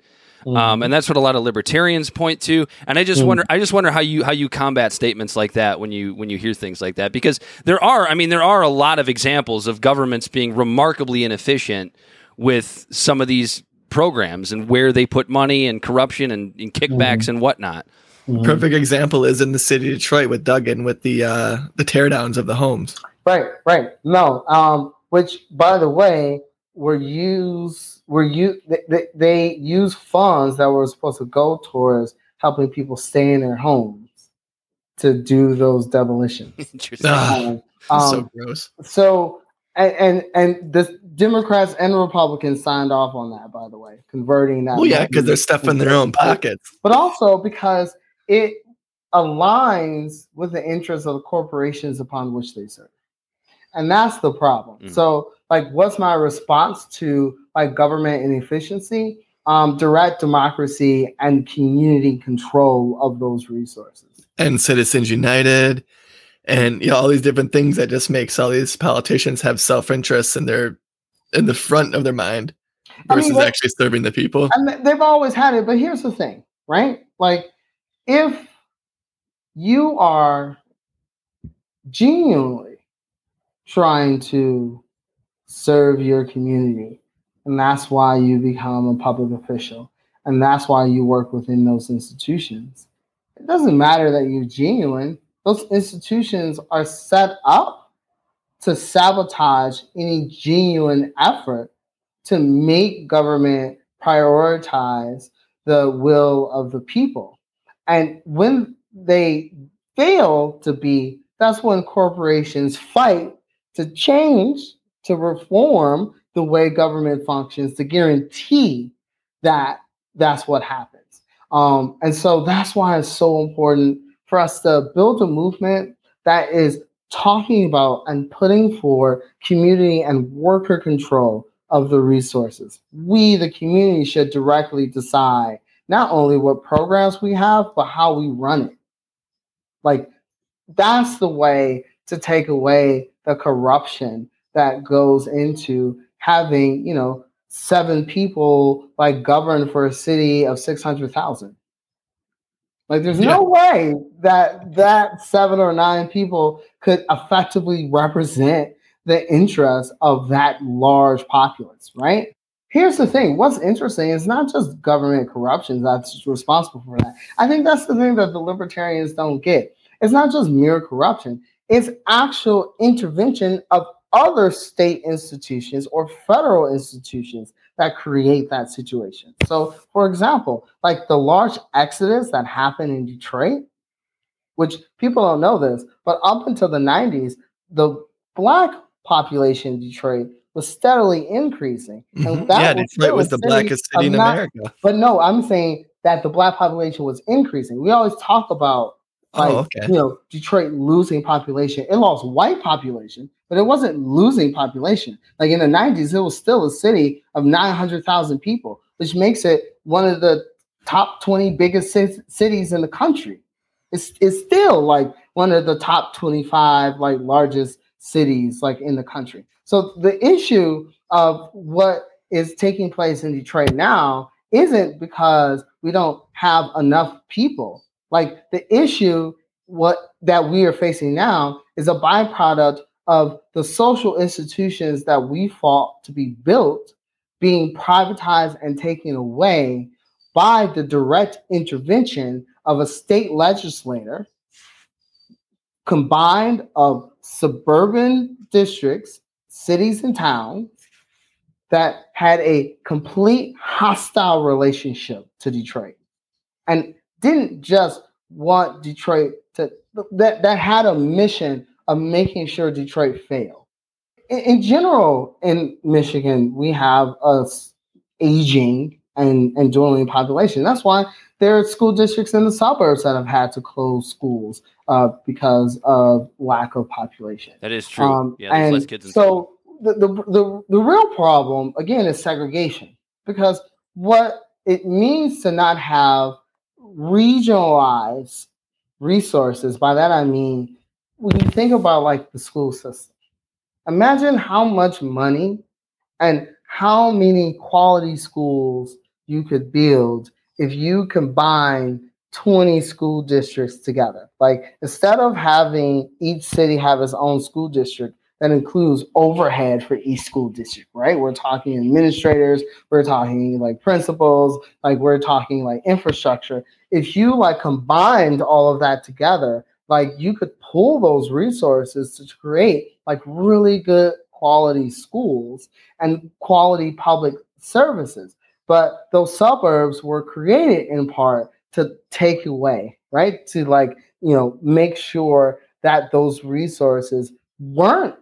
Um, and that's what a lot of libertarians point to. And I just Mm. wonder, I just wonder how you how you combat statements like that when you when you hear things like that, because there are, I mean, there are a lot of examples of governments being remarkably inefficient with some of these programs and where they put money and corruption and, and kickbacks and whatnot. Mhm. perfect example is in the city of Detroit with Duggan with the uh the teardowns of the homes. Right, right. No, um, which by the way, were used were you they, they, they use funds that were supposed to go towards helping people stay in their homes to do those demolitions. (laughs) Interesting. Ah, Um, so um, gross. so and, and and the Democrats and Republicans signed off on that, by the way, converting that. Well, yeah, because they're stuffing their own pockets. but also because it aligns with the interests of the corporations upon which they serve. And that's the problem. Mm. So, like, what's my response to like government inefficiency? Um, direct democracy and community control of those resources. And Citizens United and you know, all these different things that just makes all these politicians have self-interest and they're in the front of their mind I mean, versus actually serving the people. And they've always had it, but here's the thing, right? Like, if you are genuinely trying to serve your community, and that's why you become a public official, and that's why you work within those institutions, it doesn't matter that you're genuine. Those institutions are set up to sabotage any genuine effort to make government prioritize the will of the people. And when they fail to be, that's when corporations fight to change, to reform the way government functions, to guarantee that that's what happens. Um, and so that's why it's so important for us to build a movement that is talking about and putting for community and worker control of the resources. We, the community, should directly decide not only what programs we have, but how we run it. Like, that's the way to take away the corruption that goes into having, you know, seven people like govern for a city of 600,000. Like, there's no way that that seven or nine people could effectively represent the interests of that large populace, right? Here's the thing what's interesting is not just government corruption that's responsible for that. I think that's the thing that the libertarians don't get. It's not just mere corruption, it's actual intervention of other state institutions or federal institutions that create that situation. So, for example, like the large exodus that happened in Detroit, which people don't know this, but up until the 90s, the black population in Detroit was steadily increasing. Mhm. that Yeah, was Detroit still was the blackest city in not- America. (laughs) But no, I'm saying that the black population was increasing. We always talk about like Oh, okay. you know Detroit losing population. It lost white population, but it wasn't losing population. Like in the 90s, it was still a city of 900,000 people, which makes it one of the top 20 biggest ci- cities in the country. It's it's still like one of the top 25 like largest cities like in the country. So the issue of what is taking place in Detroit now isn't because we don't have enough people. Like the issue what that we are facing now is a byproduct of the social institutions that we fought to be built being privatized and taken away by the direct intervention of a state legislator combined of suburban districts, cities and towns that had a complete hostile relationship to Detroit and didn't just want Detroit to that that had a mission of making sure Detroit failed. In, in general, in Michigan, we have a aging and, and dwindling population. That's why there are school districts in the suburbs that have had to close schools uh, because of lack of population. That is true. Um, yeah, there's and less kids in so the, the the the real problem again is segregation because what it means to not have regionalized resources. By that I mean when you think about like the school system, imagine how much money and how many quality schools you could build if you combine 20 school districts together. Like instead of having each city have its own school district that includes overhead for each school district, right? We're talking administrators, we're talking like principals, like we're talking like infrastructure. If you like combined all of that together, like you could pull those resources to create like really good quality schools and quality public services. But those suburbs were created in part to take away, right? To like, you know, make sure that those resources weren't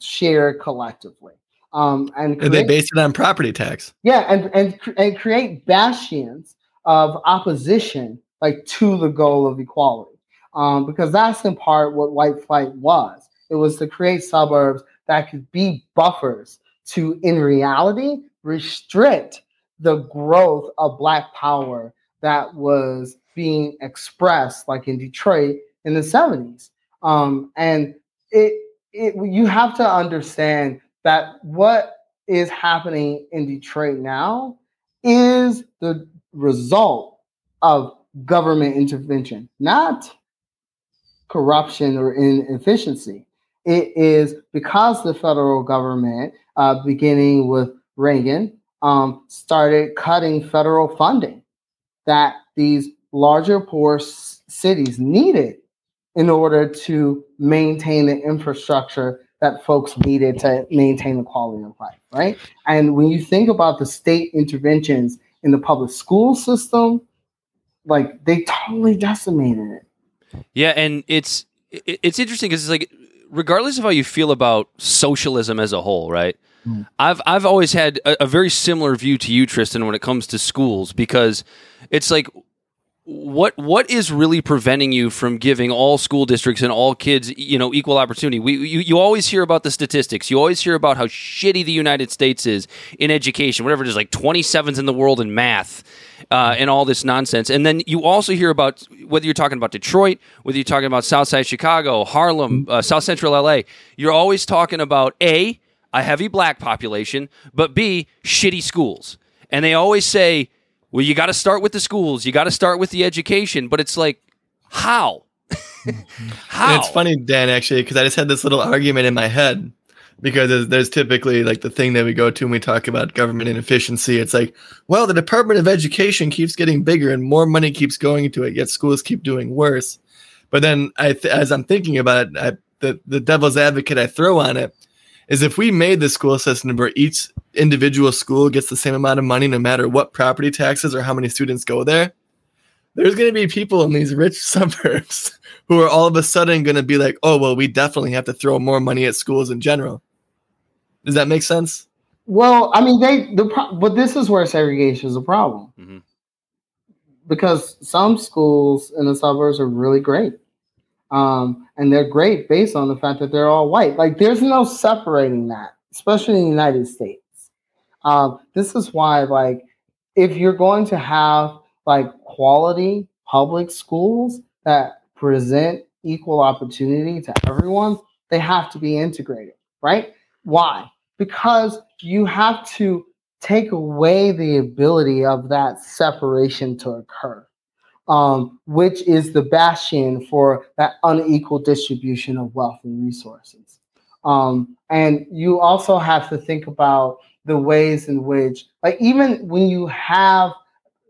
shared collectively. Um, and And they based it on property tax. yeah, and and and create bastions of opposition, like to the goal of equality, um, because that's in part what white flight was. It was to create suburbs that could be buffers to, in reality, restrict the growth of Black power that was being expressed, like in Detroit in the seventies. Um, and it, it, you have to understand that what is happening in Detroit now is the result of government intervention, not corruption or inefficiency. It is because the federal government, uh, beginning with Reagan, um, started cutting federal funding that these larger poor s- cities needed in order to maintain the infrastructure that folks needed to maintain the quality of life, right? And when you think about the state interventions in the public school system, like they totally decimated it. Yeah, and it's it's interesting because it's like regardless of how you feel about socialism as a whole, right? Mm. I've I've always had a, a very similar view to you, Tristan, when it comes to schools because it's like what what is really preventing you from giving all school districts and all kids you know equal opportunity? We you, you always hear about the statistics. You always hear about how shitty the united states is in education whatever it is like 27th in the world in math uh, and all this nonsense. And then you also hear about whether you're talking about detroit whether you're talking about southside chicago harlem uh, south central la you're always talking about a a heavy black population but b shitty schools and they always say well, you got to start with the schools. You got to start with the education. But it's like, how? (laughs) how? It's funny, Dan, actually, because I just had this little argument in my head because there's, there's typically like the thing that we go to when we talk about government inefficiency. It's like, well, the Department of Education keeps getting bigger and more money keeps going into it, yet schools keep doing worse. But then, I th- as I'm thinking about it, I, the the devil's advocate I throw on it is if we made the school system where each individual school gets the same amount of money no matter what property taxes or how many students go there, there's going to be people in these rich (laughs) suburbs who are all of a sudden going to be like, oh, well, we definitely have to throw more money at schools in general. Does that make sense? Well, I mean, they the pro- but this is where segregation is a problem Mhm. because some schools in the suburbs are really great, um, and they're great based on the fact that they're all white. Like, there's no separating that, especially in the United States. Um, this is why, like, if you're going to have like quality public schools that present equal opportunity to everyone, they have to be integrated, right? Why? Because you have to take away the ability of that separation to occur, um, which is the bastion for that unequal distribution of wealth and resources. Um, and you also have to think about the ways in which, like, even when you have,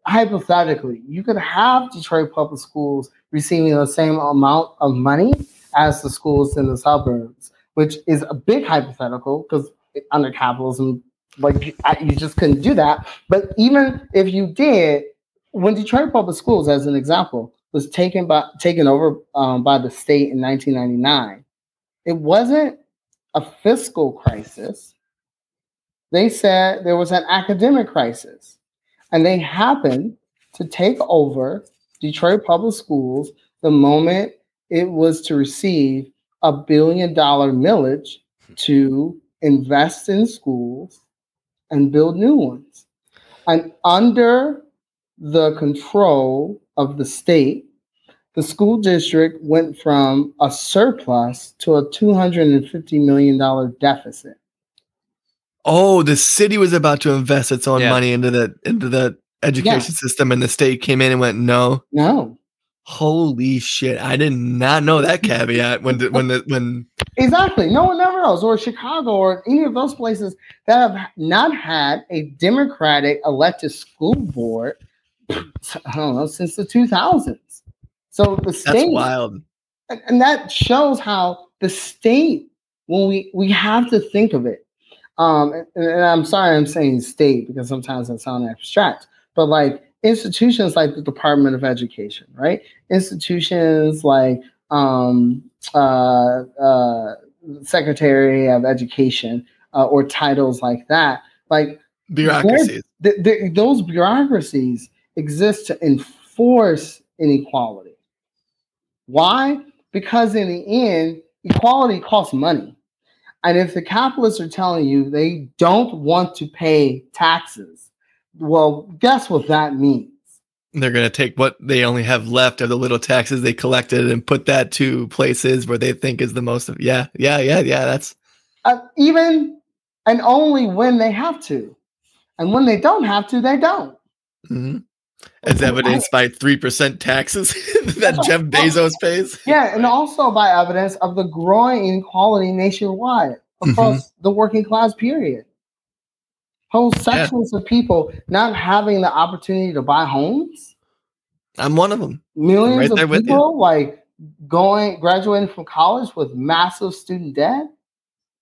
hypothetically, you could have Detroit public schools receiving the same amount of money as the schools in the suburbs, which is a big hypothetical because under capitalism, like you just couldn't do that. But even if you did, when Detroit Public Schools, as an example, was taken by taken over um, by the state in 1999, it wasn't a fiscal crisis. They said there was an academic crisis, and they happened to take over Detroit Public Schools the moment it was to receive a billion dollar millage to invest in schools and build new ones. And under the control of the state, the school district went from a surplus to a $250 million deficit. Oh, the city was about to invest its own Yeah. money into the into the education system, and the state came in and went, "No, No, holy shit! I did not know that caveat when the, when the when exactly. No one ever knows. Or Chicago or any of those places that have not had a Democratic elected school board, I don't know, since the 2000s. So the that's state wild. and, and that shows how the state when we we have to think of it um and, and i'm sorry i'm saying state because sometimes that sounds abstract but like institutions like the department of education right institutions like um uh uh secretary of education uh, or titles like that like Bureaucracies. th- th- those bureaucracies exist to enforce inequality. Why? Because in the end, equality costs money. And if the capitalists are telling you they don't want to pay taxes, well, guess what that means? They're gonna take what they only have left of the little taxes they collected and put that to places where they think is the most of. Yeah, yeah, yeah, yeah. That's Uh, even and only when they have to. And when they don't have to, they don't. mhm. As evidenced by three percent taxes (laughs) that Jeff Bezos pays. (laughs) Yeah, and also by evidence of the growing inequality nationwide mm-hmm. across the working class period. Whole sections of people not having the opportunity to buy homes, I'm one of them. millions right there of people like going graduating from college with massive student debt.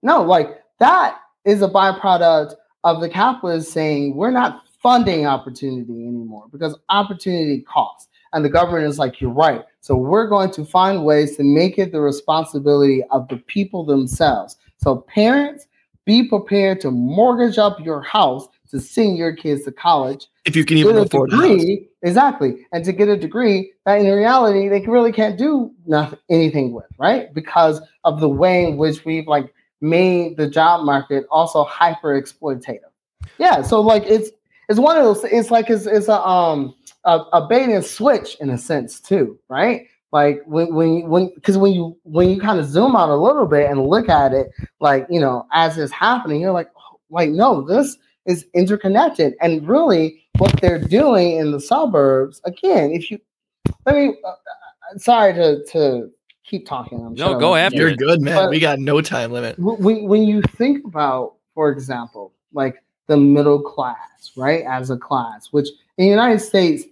No, like that is a byproduct of the capitalists saying we're not funding opportunity anymore because opportunity costs. And the government is like, you're right. So we're going to find ways to make it the responsibility of the people themselves. So parents, be prepared to mortgage up your house to send your kids to college If you can even afford a degree, exactly, and to get a degree that in reality they really can't do nothing, anything with, right? Because of the way in which we've like made the job market also hyper exploitative. Yeah, so like it's it's one of those. It's like it's it's a um a, a bait and switch in a sense too, right? Like when when when because when you when you kind of zoom out a little bit and look at it, like you know, as it's happening, you're like, like no, this is interconnected, and really what they're doing in the suburbs. Again, if you let me, uh, uh, sorry to to keep talking. I'm No, sure go I'm- after You're good, man. But- we got no time limit. When when you think about, for example, like the middle class, right, as a class, which in the United States,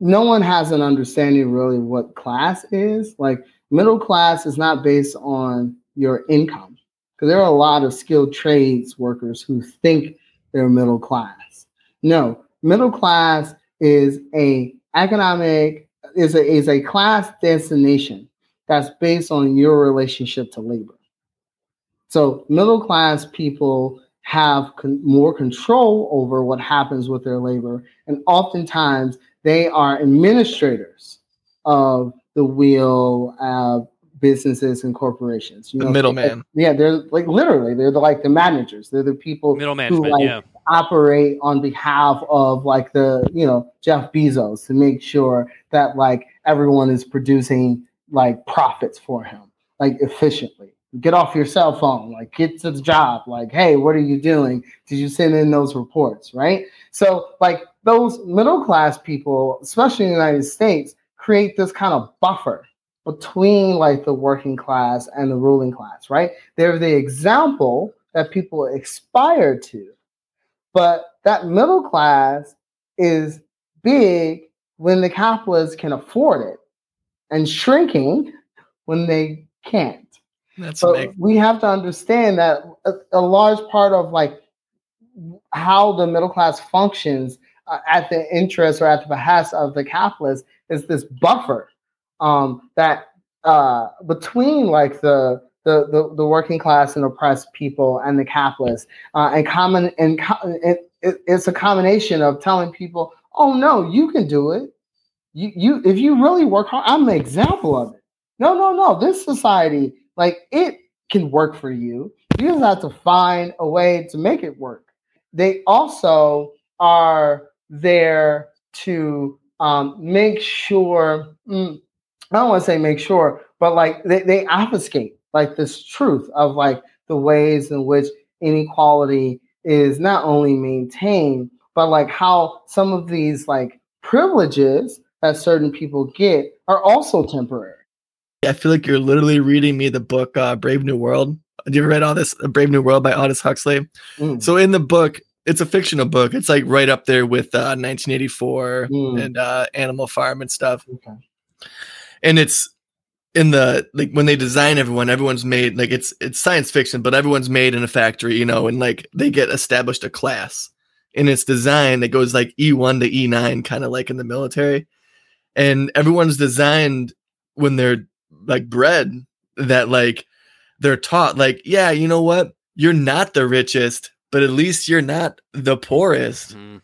no one has an understanding really what class is. Like middle class is not based on your income, because there are a lot of skilled trades workers who think they're middle class. No, middle class is a economic is a is a class destination that's based on your relationship to labor. So middle class people have con- more control over what happens with their labor, and oftentimes they are administrators of the wheel of businesses and corporations. You The middleman. Yeah, they're like literally they're the, like the managers. They're the people Middle who like yeah. operate on behalf of like the you know Jeff Bezos to make sure that like everyone is producing like profits for him like efficiently get off your cell phone, like get to the job, like, hey, what are you doing? Did you send in those reports, right? So, like those middle class people, especially in the United States, create this kind of buffer between like the working class and the ruling class, right? They're the example that people aspire to. But that middle class is big when the capitalists can afford it and shrinking when they can't. That's So big. we have to understand that a, a large part of like how the middle class functions uh, at the interest or at the behest of the capitalist is this buffer um, that uh, between like the, the the the working class and oppressed people and the capitalists uh, and common and co- it, it, it's a combination of telling people, oh no, you can do it. You you if you really work hard, I'm an example of it. No, no, no. This society, like it can work for you. You just have to find a way to make it work. They also are there to um, make sure. mm, I don't want to say make sure, but like they, they obfuscate like this truth of like the ways in which inequality is not only maintained, but like how some of these like privileges that certain people get are also temporary. I feel like you're literally reading me the book uh, Brave New World. Have you ever read all this uh, Brave New World by Aldous Huxley? Mm. So in the book, it's a fictional book. It's like right up there with uh, 1984 Mm. and uh, Animal Farm and stuff. Okay. And it's in the like when they design everyone, everyone's made like it's it's science fiction, but everyone's made in a factory, you know, and like they get established a class. And it's design that goes like E1 to E9, kind of like in the military. And everyone's designed when they're like bred that like they're taught like yeah you know what? You're not the richest but at least you're not the poorest. Mhm.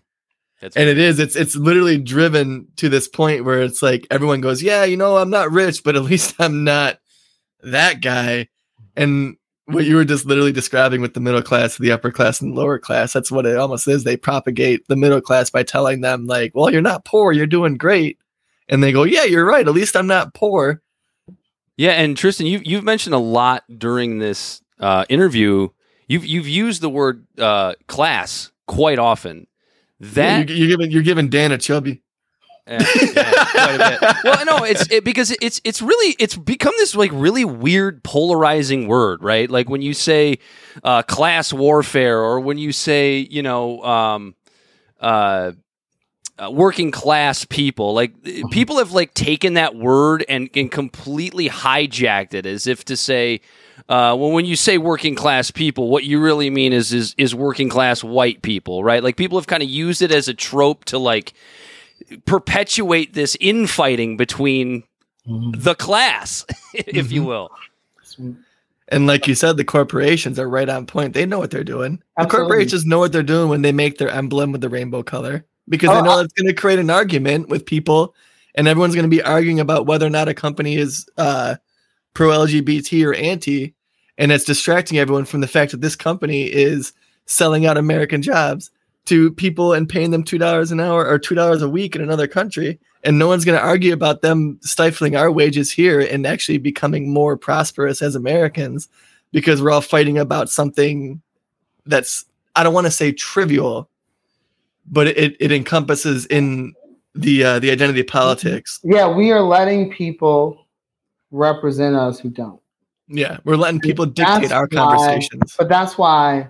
That's and it is it's it's literally driven to this point where it's like everyone goes yeah you know i'm not rich but at (laughs) least i'm not that guy. And what you were just literally describing with the middle class the upper class and lower class that's what it almost is. They propagate the middle class by telling them like well you're not poor you're doing great. And they go yeah you're right at least i'm not poor Yeah, and Tristan, you you've mentioned a lot during this uh, interview. You've you've used the word uh, class quite often. That you're, you're giving you're giving Dan a chubby Yeah, yeah, quite a bit. (laughs) Well, no, it's it, because it's it's really it's become this like really weird polarizing word, right? Like when you say uh, class warfare, or when you say you know um, uh, uh, working class people, like people have like taken that word and, and completely hijacked it as if to say. Uh, well, when you say working class people, what you really mean is is is working class white people, right? Like people have kind of used it as a trope to like perpetuate this infighting between the class, (laughs) if you will. And like you said, the corporations are right on point. They know what they're doing. The corporations know what they're doing when they make their emblem with the rainbow color because Oh, they know I- it's going to create an argument with people, and everyone's going to be arguing about whether or not a company is uh, pro LGBT or anti, and it's distracting everyone from the fact that this company is selling out American jobs to people and paying them two dollars an hour or two dollars a week in another country. And no one's going to argue about them stifling our wages here and actually becoming more prosperous as Americans because we're all fighting about something that's I don't want to say trivial, but it, it encompasses in the uh, the identity politics. Yeah, we are letting people represent us who don't. Yeah, we're letting people That's dictate our why- conversations. But that's why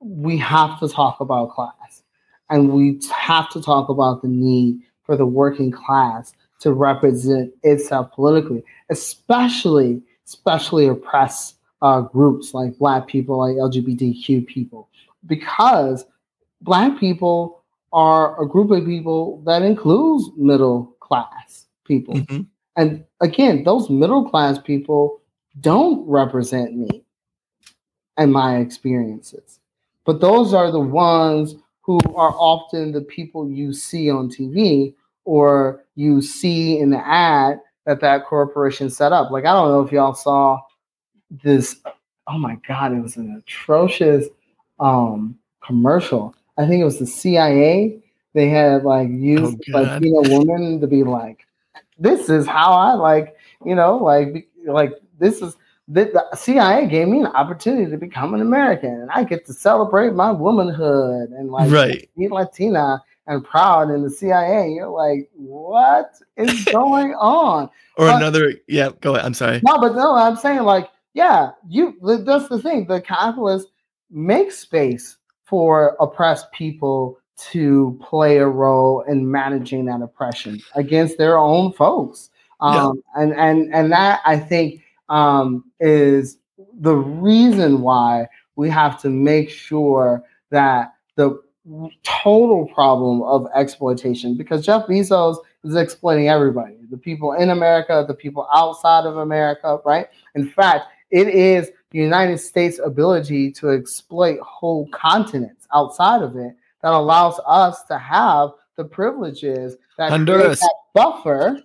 we have to talk about class. And we have to talk about the need for the working class to represent itself politically, especially, especially oppressed uh, groups like Black people, like LGBTQ people, because Black people are a group of people that includes middle class people. Mhm. And again, those middle class people don't represent me and my experiences. But those are the ones who are often the people you see on TV or you see in the ad that that corporation set up. Like, I don't know if y'all saw this. Oh my God, it was an atrocious um, commercial. I think it was the CIA. They had like used Oh, God. Latino women to be like, this is how I like, you know, like, like this is the, the CIA gave me an opportunity to become an American, and I get to celebrate my womanhood and like Right. be Latina and proud in the CIA. You're like, what is (laughs) going on? Or But- another, yeah, go ahead. I'm sorry. No, but no, I'm saying like, yeah, you. That's the thing. The capitalists make space for oppressed people to play a role in managing that oppression against their own folks. Yeah. Um, and and and that I think um, is the reason why we have to make sure that the total problem of exploitation, because Jeff Bezos is exploiting everybody, the people in America, the people outside of America, right? In fact, it is the United States' ability to exploit whole continents outside of it that allows us to have the privileges that Honduras. that buffer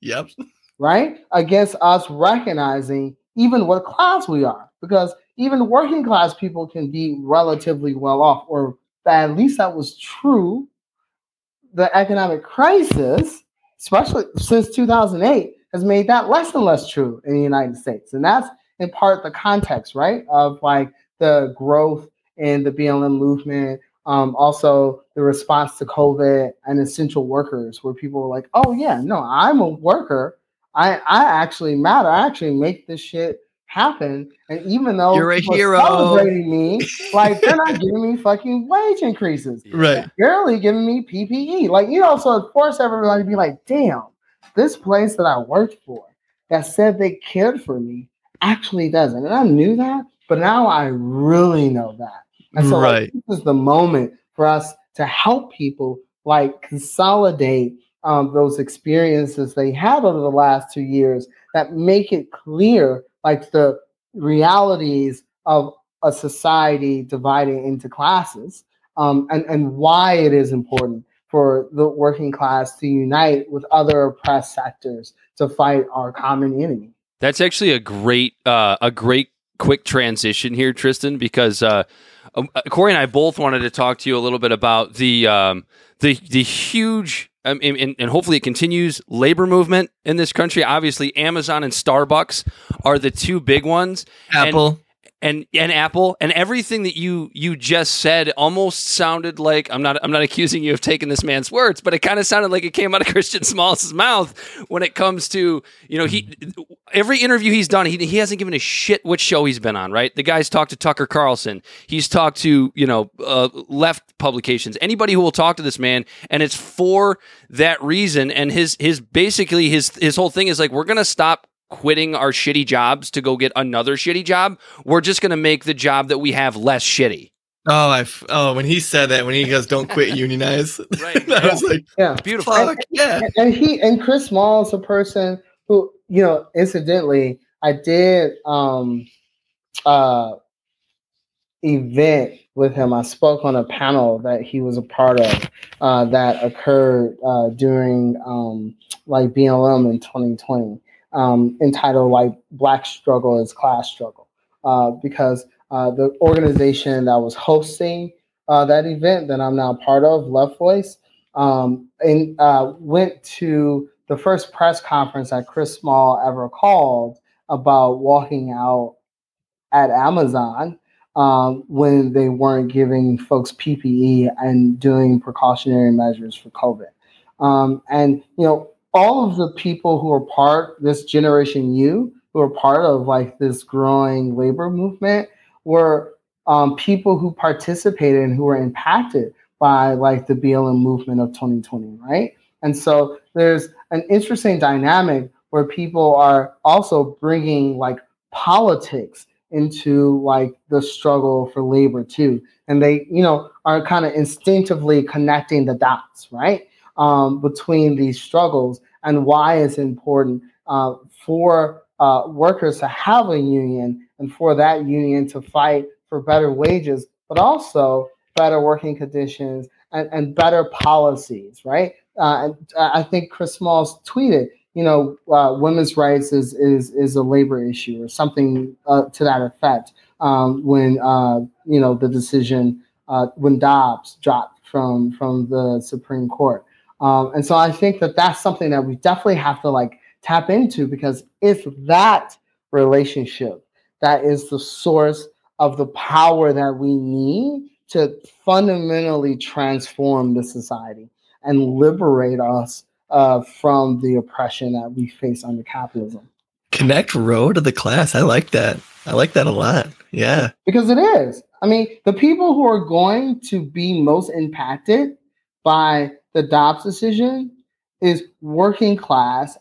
Yep. right? Against us recognizing even what class we are. Because even working class people can be relatively well off, or at least that was true. The economic crisis, especially since 2008, has made that less and less true in the United States. And that's in part the context, right? Of like the growth in the BLM movement, um, also the response to COVID and essential workers, where people were like, oh, yeah, no, I'm a worker. I, I actually matter. I actually make this shit happen. And even though You're a hero. celebrating me, like they're not giving me (laughs) fucking wage increases. Right. Barely giving me PPE. Like, you know, so it forced everybody to be like, damn, this place that I worked for that said they cared for me actually doesn't. And I knew that, but now I really know that. And so like, Right. this is the moment for us to help people like consolidate um, those experiences they had over the last two years that make it clear like the realities of a society divided into classes um, and, and why it is important for the working class to unite with other oppressed sectors to fight our common enemy. That's actually a great uh, a great quick transition here, Tristan, because uh, um, uh, Corey and I both wanted to talk to you a little bit about the um, the the huge um, and, and- hopefully it continues labor movement in this country. Obviously, Amazon and Starbucks are the two big ones. Apple. and and and Apple and everything that you you just said almost sounded like I'm not I'm not (laughs) accusing you of taking this man's words, but it kind of sounded like it came out of (laughs) Christian Small's mouth when it comes to you know he every interview he's done he he hasn't given a shit which show he's been on right? The guy's talked to Tucker Carlson. He's talked to you know uh, left publications. Anybody who will talk to this man and it's for that reason and his his basically his his whole thing is like we're gonna stop quitting our shitty jobs to go get another shitty job. We're just going to make the job that we have less shitty. Oh, I f- oh when he said that when he goes, "Don't quit, (laughs) unionize." (laughs) Right. I was like, Yeah. Beautiful. "Fuck yeah!" and, and he and Chris Smalls is a person who, you know, incidentally, I did um uh event with him. I spoke on a panel that he was a part of uh that occurred uh during um like BLM in 2020, um, entitled like Black Struggle is Class Struggle. Uh because uh the organization that was hosting uh that event that I'm now part of, Left Voice, um, and uh, went to the first press conference that Chris Smalls ever called about walking out at Amazon um, when they weren't giving folks PPE and doing precautionary measures for COVID. Um, and you know, all of the people who are part this generation you who are part of like this growing labor movement were um, people who participated and who were impacted by like the BLM movement of 2020, right? And so there's an interesting dynamic where people are also bringing like politics into like the struggle for labor too, and they you know are kind of instinctively connecting the dots, right, um, between these struggles and why it's important uh, for uh, workers to have a union and for that union to fight for better wages, but also better working conditions and, and better policies, right? Uh, and I think Chris Smalls tweeted, you know, uh, women's rights is is is a labor issue or something uh, to that effect. Um, when uh, you know the decision when Dobbs dropped from from the Supreme Court, um, and so I think that that's something that we definitely have to like tap into because if that relationship that is the source of the power that we need to fundamentally transform the society and liberate us uh, from the oppression that we face under capitalism. Connect row to the class. I like that. I like that a lot. Yeah. Because it is. I mean, the people who are going to be most impacted by the Dobbs decision is working class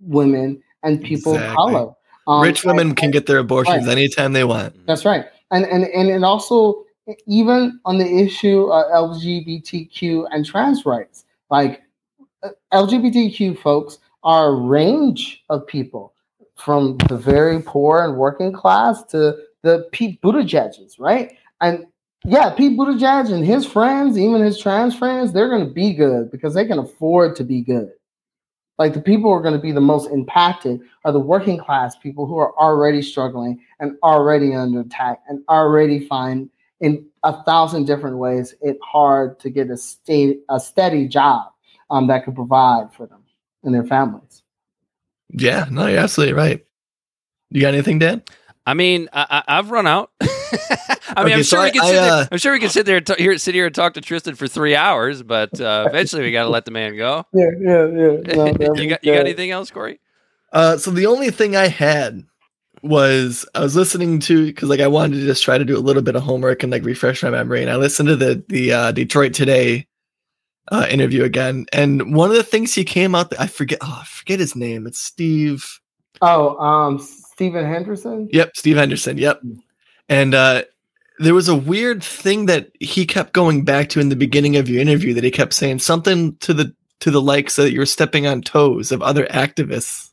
women and people Exactly. of color. Um, Rich women and- can get their abortions Right. anytime they want. That's right. And and and it also even on the issue of LGBTQ and trans rights, like uh, LGBTQ folks are a range of people from the very poor and working class to the Pete Buttigieg's, right? And yeah, Pete Buttigieg and his friends, even his trans friends, they're going to be good because they can afford to be good. Like the people who are going to be the most impacted are the working class people who are already struggling and already under attack and already find in a thousand different ways it hard to get a state a steady job um, that could provide for them and their families. Yeah. No, you're absolutely right. You got anything, Dan? I mean, I, I, I've run out. (laughs) I mean, Okay, I'm so sure we I- can I, sit there. uh, I'm sure we can sit there, t- here, sit here and talk to Tristan for three hours, but uh, (laughs) eventually we got to let the man go. Yeah, yeah, yeah. (laughs) you got you got anything else, Corey? Uh, so the only thing I had was I was listening to because like I wanted to just try to do a little bit of homework and like refresh my memory, and I listened to the the uh, Detroit Today uh, interview again, and one of the things he came out I forget oh I forget his name. It's Steve. Oh, um, Stephen Henderson. Yep, Steve Henderson. Yep, and uh, there was a weird thing that he kept going back to in the beginning of your interview that he kept saying something to the to the likes that you're stepping on toes of other activists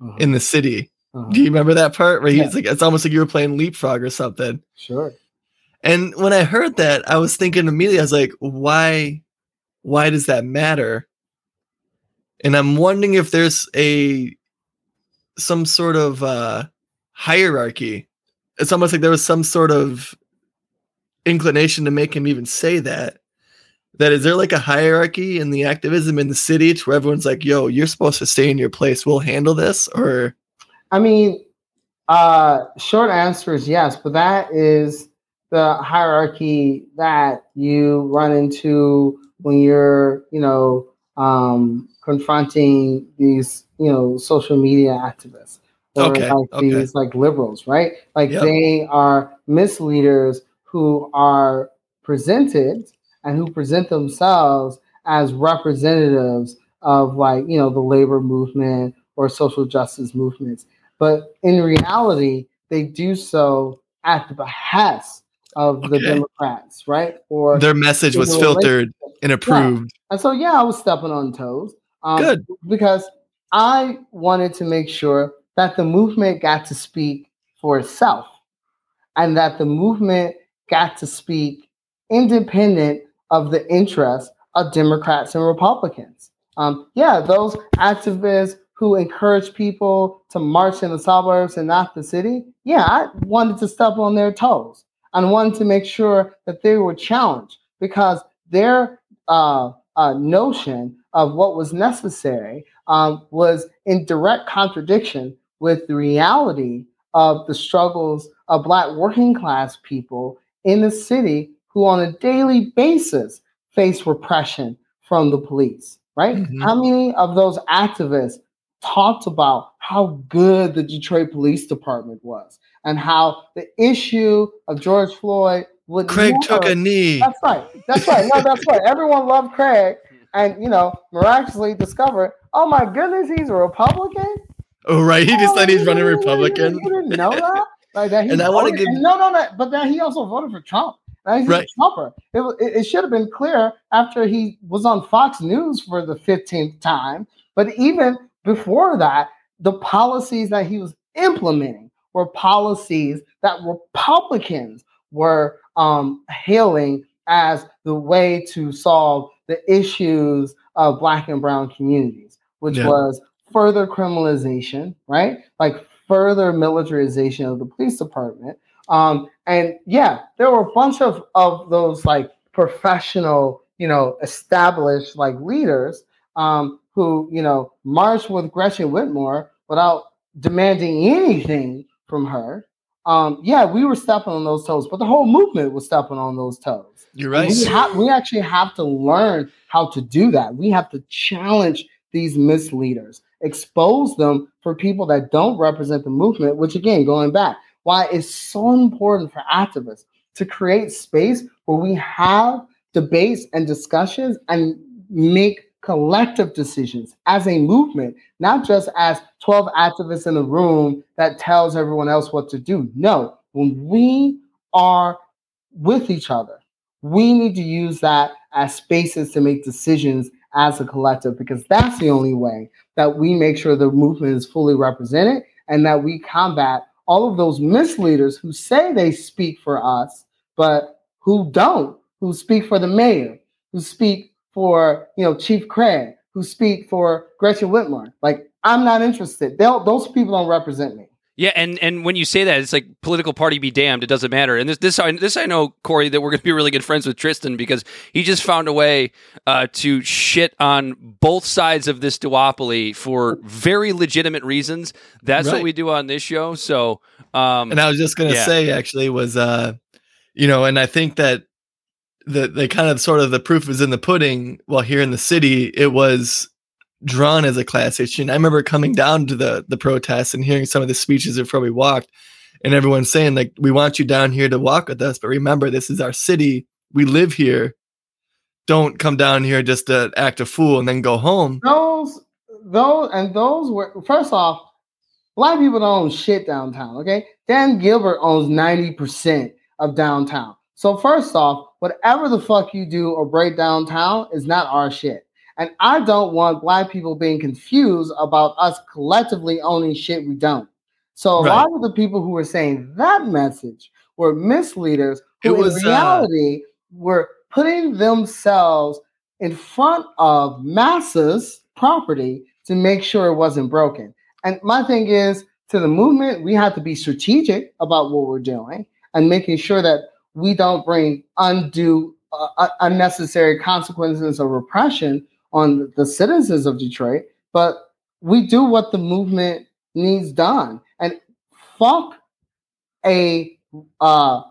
Uh-huh, in the city. uh-huh. Do you remember that part where he's Yeah. like, it's almost like you were playing leapfrog or something. Sure. And when I heard that, I was thinking immediately, I was like, why, why does that matter? And I'm wondering if there's a, some sort of uh, hierarchy. It's almost like there was some sort of inclination to make him even say that. That is there like a hierarchy in the activism in the city to where everyone's like, yo, you're supposed to stay in your place. We'll handle this? Or, I mean, uh, short answer is yes, but that is the hierarchy that you run into when you're, you know, um, confronting these, you know, social media activists or Okay, like okay. these like liberals, right? Like Yep. they are misleaders who are presented and who present themselves as representatives of like, you know, the labor movement or social justice movements. But in reality, they do so at the behest of the Democrats, right? Or their message was filtered and approved. and so, yeah, I was stepping on toes. Um, Good. Because I wanted to make sure that the movement got to speak for itself and that the movement got to speak independent of the interests of Democrats and Republicans. Um, yeah, those activists who encourage people to march in the suburbs and not the city, yeah, I wanted to step on their toes and wanted to make sure that they were challenged because their uh, uh, notion of what was necessary um, was in direct contradiction with the reality of the struggles of Black working class people in the city who, on a daily basis, face repression from the police. Right? Mhm. How many of those activists talked about how good the Detroit Police Department was and how the issue of George Floyd would Craig took a knee. that's right. That's right. No, that's right. Everyone loved Craig, and you know, miraculously discovered, oh my goodness, he's a Republican. Oh, right. He just Oh, said he's running Republican. You didn't know that? Like that he And I wanna give- no, no, no. But then he also voted for Trump. Now he's Right. a Trumper. It, it, it should have been clear after he was on Fox News for the fifteenth time. But even before that, the policies that he was implementing were policies that Republicans were um, hailing as the way to solve the issues of Black and Brown communities, which Yeah. was further criminalization, right? Like further militarization of the police department. Um, and yeah, there were a bunch of, of those like professional, you know, established like leaders um, who, you know, marched with Gretchen Whitmer without demanding anything from her. Um, yeah, we were stepping on those toes, but the whole movement was stepping on those toes. You're right. We, ha- we actually have to learn how to do that. We have to challenge these misleaders, expose them for people that don't represent the movement, which again, going back, why it's so important for activists to create space where we have debates and discussions and make collective decisions as a movement, not just as 12 activists in a room that tells everyone else what to do. No, when we are with each other, we need to use that as spaces to make decisions as a collective because that's the only way that we make sure the movement is fully represented and that we combat all of those misleaders who say they speak for us, but who don't, who speak for the mayor, who speak for you know Chief Craig, who speak for Gretchen Whitmer. Like I'm not interested. They'll, those people don't represent me. Yeah, and and when you say that, it's like political party be damned. It doesn't matter. And this this I, this I know, Corey, that we're going to be really good friends with Tristan because he just found a way uh, to shit on both sides of this duopoly for very legitimate reasons. That's right. what we do on this show. So, um, and I was just going to yeah. say, actually, was uh, you know, and I think that the the kind of sort of the proof is in the pudding. Well, here in the city, it was drawn as a class issue. And I remember coming down to the the protests and hearing some of the speeches before we walked, and everyone saying like, "We want you down here to walk with us, but remember, this is our city. We live here. Don't come down here just to act a fool and then go home." Those, those, and those were first off. A lot of people don't own shit downtown. Okay, Dan Gilbert owns ninety percent of downtown. So first off, whatever the fuck you do or break downtown is not our shit. And I don't want black people being confused about us collectively owning shit we don't. So a right. lot of the people who were saying that message were misleaders who was, in uh, reality uh, were putting themselves in front of masses property to make sure it wasn't broken. And my thing is to the movement, we have to be strategic about what we're doing and making sure that we don't bring undue, uh, unnecessary consequences of repression on the citizens of Detroit, but we do what the movement needs done. And fuck a uh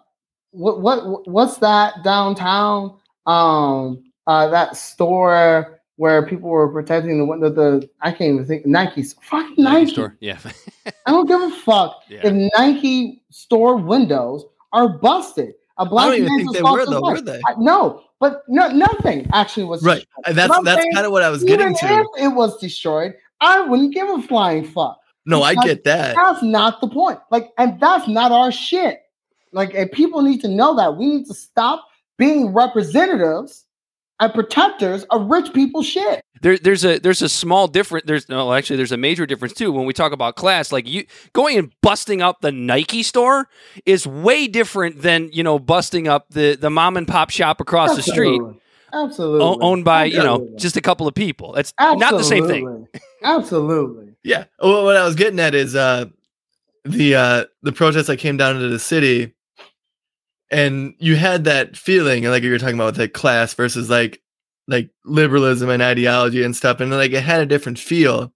what what what's that downtown um uh that store where people were protecting the the, the I can't even think Nike's fucking Nike, Nike store. Yeah. (laughs) I don't give a fuck yeah. if Nike store windows are busted. A black I don't even think they were though, were they? no, but no, nothing actually was right. Destroyed. That's that's kind of what I was getting to. If it was destroyed, I wouldn't give a flying fuck. No, I get that. That's not the point. Like, and that's not our shit. Like, and people need to know that we need to stop being representatives and protectors of rich people's shit. There, there's a there's a small difference. There's no actually there's a major difference too when we talk about class. Like you going and busting up the Nike store is way different than you know busting up the the mom and pop shop across Absolutely. the street. Absolutely. O- owned by, Absolutely. you know, just a couple of people. It's Absolutely. not the same thing. Absolutely. Yeah. Well, what I was getting at is uh the uh the protest that came down into the city and you had that feeling like you were talking about with like class versus like like liberalism and ideology and stuff and like it had a different feel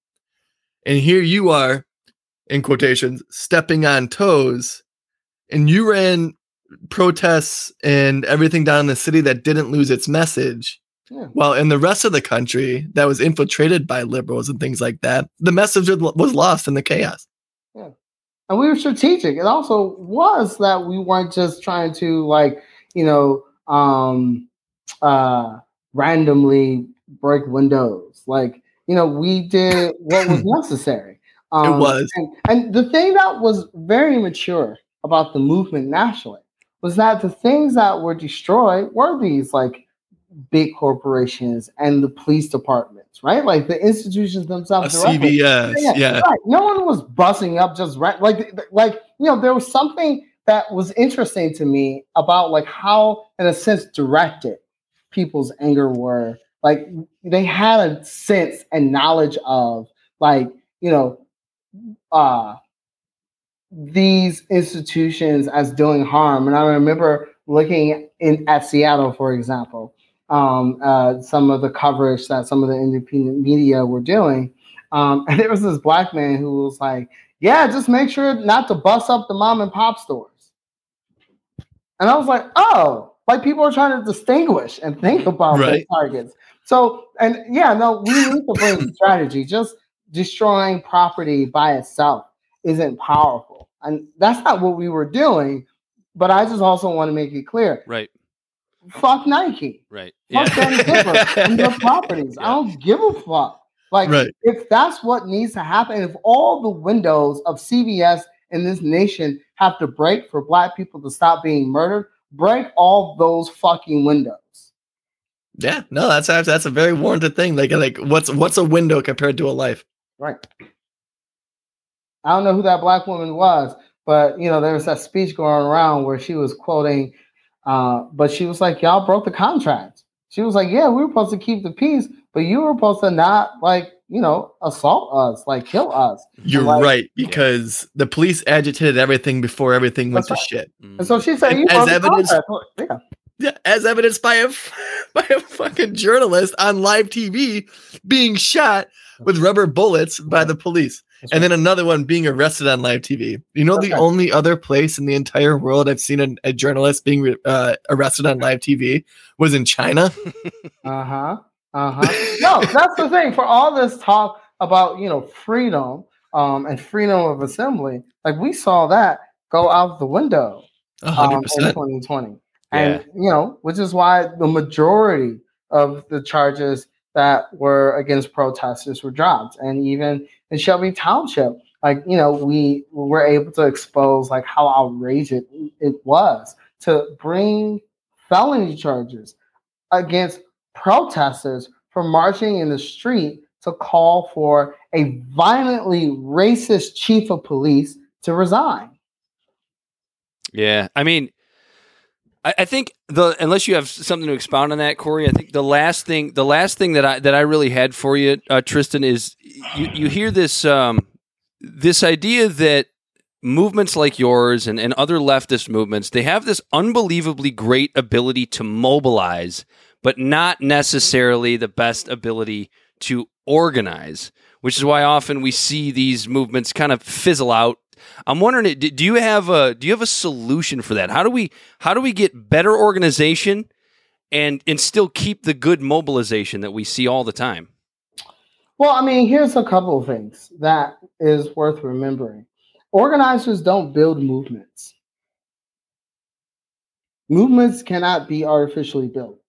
and here you are in quotations stepping on toes and you ran protests and everything down in the city that didn't lose its message yeah. While in the rest of the country that was infiltrated by liberals and things like that, the message was lost in the chaos. Yeah and we were strategic. It also was that we weren't just trying to like, you know, um, uh, randomly break windows. Like, you know, we did what was (clears throat) necessary. Um, it was. And, and the thing that was very mature about the movement nationally was that the things that were destroyed were these like big corporations and the police departments, right? Like the institutions themselves. CVS, yeah, yeah. Right. No one was busting up just right. Like, like you know, there was something that was interesting to me about like how, in a sense, directed people's anger were. Like they had a sense and knowledge of like you know, uh these institutions as doing harm. And I remember looking in at Seattle, for example, um, uh, some of the coverage that some of the independent media were doing. Um, (laughs) and there was this black man who was like, yeah, just make sure not to bust up the mom and pop stores. And I was like, oh, like people are trying to distinguish and think about Right. their targets. So, and yeah, no, we need to bring (clears throat) strategy. Just destroying property by itself isn't powerful. And that's not what we were doing. But I just also want to make it clear Right. Fuck Nike. Right. Fuck Yeah. them Clippers and their (laughs) properties. I don't give a fuck. Like, Right. if that's what needs to happen, if all the windows of CVS in this nation have to break for black people to stop being murdered, break all those fucking windows. Yeah, no, that's that's that's a very warranted thing. Like like what's what's a window compared to a life? Right. I don't know who that black woman was, but you know, there was that speech going around where she was quoting, uh, but she was like, Y'all broke the contract. She was like, Yeah, we were supposed to keep the peace, but you were supposed to not like, you know, assault us, like kill us. You're Like- right because the police agitated everything before everything went That's to shit. And so she said, And You as evidence- Yeah. Yeah, as evidenced by a (laughs) by a fucking journalist on live TV being shot with rubber bullets by the police, That's and then another one being arrested on live TV. You know, the only other place in the entire world I've seen a, a journalist being re- uh, arrested on live TV was in China. Uh huh. Uh huh. no, that's the thing. For all this talk about you know freedom um, and freedom of assembly, like we saw that go out the window um, in percent. 2020, and you know, which is why the majority of the charges that were against protesters were dropped, and even in Shelby Township, like you know, we were able to expose like how outrageous it was to bring felony charges against protesters for marching in the street to call for a violently racist chief of police to resign. Yeah, I mean, I, I think the unless you have something to expound on that, Corey, I think the last thing, the last thing that I that I really had for you, uh, Tristan, is you you hear this um, this idea that movements like yours and, and other leftist movements they have this unbelievably great ability to mobilize but not necessarily the best ability to organize which is why often we see these movements kind of fizzle out i'm wondering do you have a do you have a solution for that how do we how do we get better organization and and still keep the good mobilization that we see all the time Well, I mean, here's a couple of things that is worth remembering. Organizers don't build movements. Movements cannot be artificially built.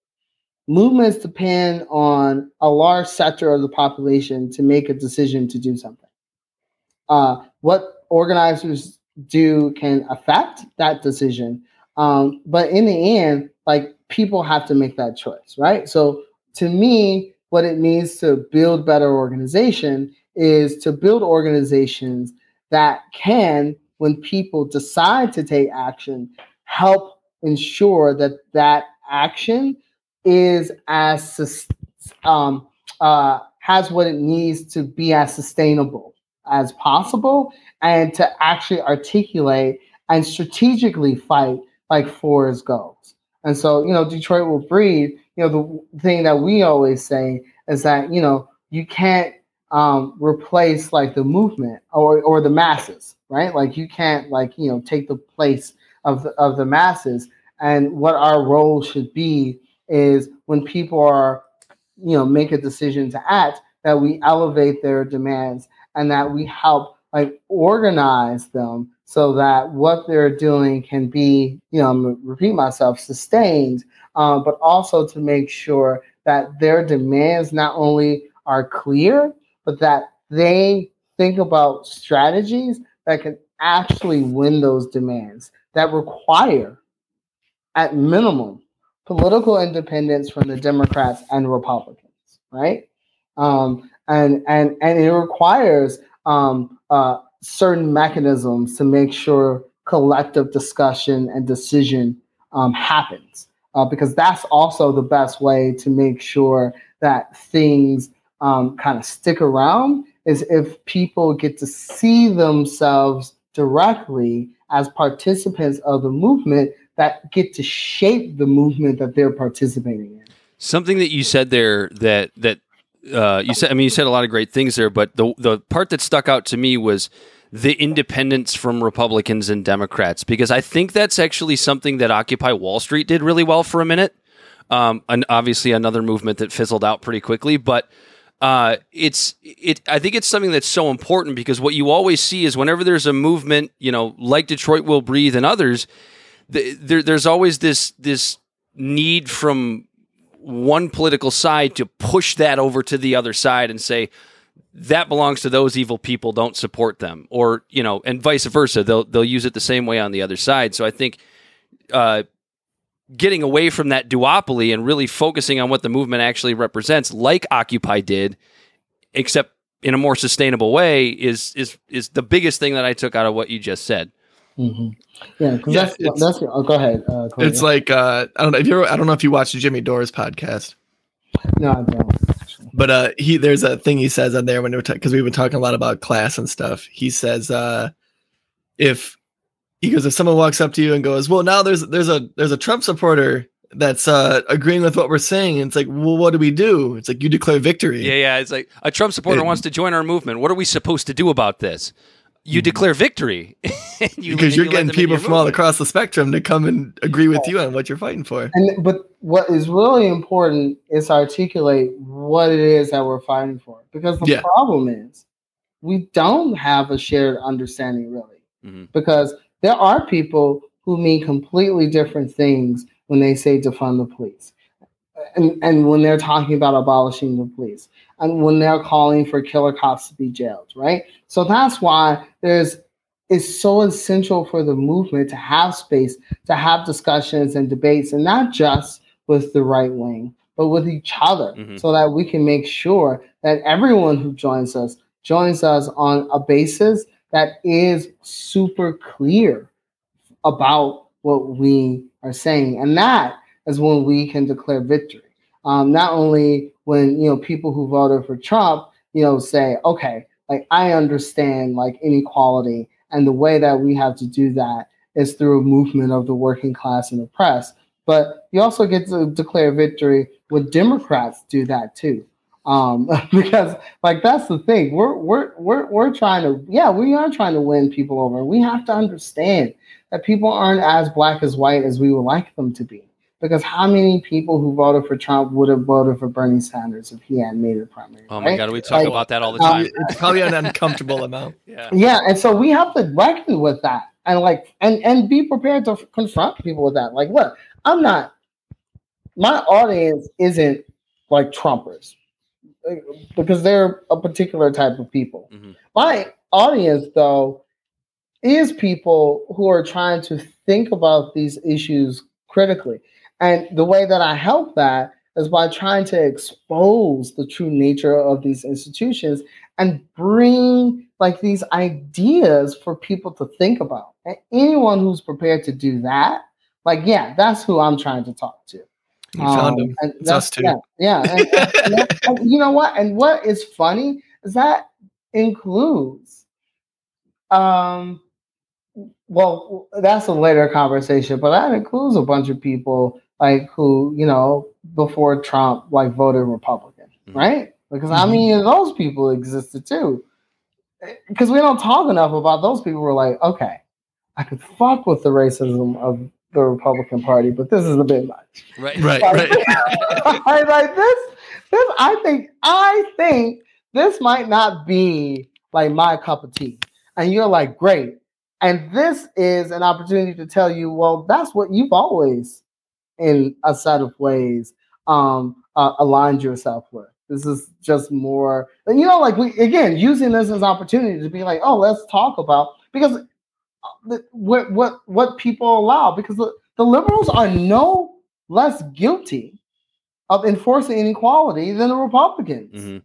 Movements depend on a large sector of the population to make a decision to do something. Uh, what organizers do can affect that decision, um, but in the end, like people have to make that choice, right? So to me, what it means to build better organization is to build organizations that can, when people decide to take action, help ensure that that action is as um, uh, has what it needs to be as sustainable as possible, and to actually articulate and strategically fight like for its goals. And so, you know, Detroit will breathe. You know, the thing that we always say is that you know you can't um, replace like the movement or or the masses, right? Like you can't like you know take the place of the, of the masses. And what our role should be is when people are you know make a decision to act, that we elevate their demands and that we help like organize them so that what they're doing can be, you know, I'm repeat myself, sustained, um, but also to make sure that their demands not only are clear, but that they think about strategies that can actually win those demands that require, at minimum, political independence from the Democrats and Republicans, right? Um, and and and it requires um, uh, certain mechanisms to make sure collective discussion and decision um, happens, uh, because that's also the best way to make sure that things um, kind of stick around. Is if people get to see themselves directly as participants of the movement that get to shape the movement that they're participating in. Something that you said there that that uh, you said. I mean, you said a lot of great things there, but the the part that stuck out to me was the independence from Republicans and Democrats because I think that's actually something that Occupy Wall Street did really well for a minute. Um, and obviously another movement that fizzled out pretty quickly, but uh, it's it. I think it's something that's so important because what you always see is whenever there's a movement, you know, like Detroit will breathe and others, the, there, there's always this this need from one political side to push that over to the other side and say that belongs to those evil people don't support them. Or you know and vice versa they'll they'll use it the same way on the other side. So i think uh, getting away from that duopoly and really focusing on what the movement actually represents like occupy did except in a more sustainable way is is is the biggest thing that i took out of what you just said Mm-hmm. Yeah, because Yeah, that's it's- that's. Oh, go ahead. Uh, Corey. It's like uh, I don't know if you I don't know if you watched Jimmy Dore's podcast, no, I don't. Actually. but uh, he there's a thing he says on there when we're because we've been talking a lot about class and stuff. He says uh, if he goes if someone walks up to you and goes, well, now there's there's a there's a Trump supporter that's uh, agreeing with what we're saying. And it's like, well, what do we do? It's like you declare victory. Yeah, yeah. It's like a Trump supporter It- wants to join our movement. What are we supposed to do about this? You declare victory (laughs) You- because you're you getting people your from all across the spectrum to come and agree with you on what you're fighting for. And but what is really important is articulate what it is that we're fighting for. Because the Yeah. problem is we don't have a shared understanding really. Mhm. Because there are people who mean completely different things when they say defund the police. And, and when they're talking about abolishing the police and when they're calling for killer cops to be jailed, right? So that's why there's it's so essential for the movement to have space to have discussions and debates, and not just with the right wing, but with each other, Mhm. so that we can make sure that everyone who joins us joins us on a basis that is super clear about what we are saying, and that is when we can declare victory. Um, not only when you know people who voted for Trump, you know, say, okay, like I understand like inequality, and the way that we have to do that is through a movement of the working class and the press. But you also get to declare victory when Democrats do that too. Um, (laughs) because like that's the thing. We're we're we're we're trying to yeah, we are trying to win people over. We have to understand that people aren't as black as white as we would like them to be. Because how many people who voted for Trump would have voted for Bernie Sanders if he hadn't made it primary? Oh my right? god, we talk Like, about that all the um, time. It's probably an uncomfortable amount. (laughs) yeah. Yeah, and so we have to reckon with that, and like, and and be prepared to f- confront people with that. Like, look, I'm not. My audience isn't like Trumpers, uh, because they're a particular type of people. Mhm. My audience, though, is people who are trying to think about these issues critically, and the way that I help that is by trying to expose the true nature of these institutions and bring like these ideas for people to think about. And anyone who's prepared to do that, like, yeah, that's who I'm trying to talk to. You found Um, him. It's us too. Yeah, yeah. And, and- and (laughs) that- and you know what? And what is funny is that includes, um, well, that's a later conversation, but that includes a bunch of people like who, you know, before Trump, like voted Republican, Mhm. right? Because how Mhm. many of those people existed too? Because we don't talk enough about those people. who are like, okay, I could fuck with the racism of the Republican Party, but this is a bit much. Right. Right, Like, right. (laughs) I like this. This I think I think this might not be like my cup of tea. And you're like, great. And this is an opportunity to tell you, well, that's what you've always, in a set of ways, um, uh, aligned yourself with. This is just more, and you know, like we again using this as an opportunity to be like, oh, let's talk about because uh, the- what what what people allow because the, the liberals are no less guilty of enforcing inequality than the Republicans. Mhm.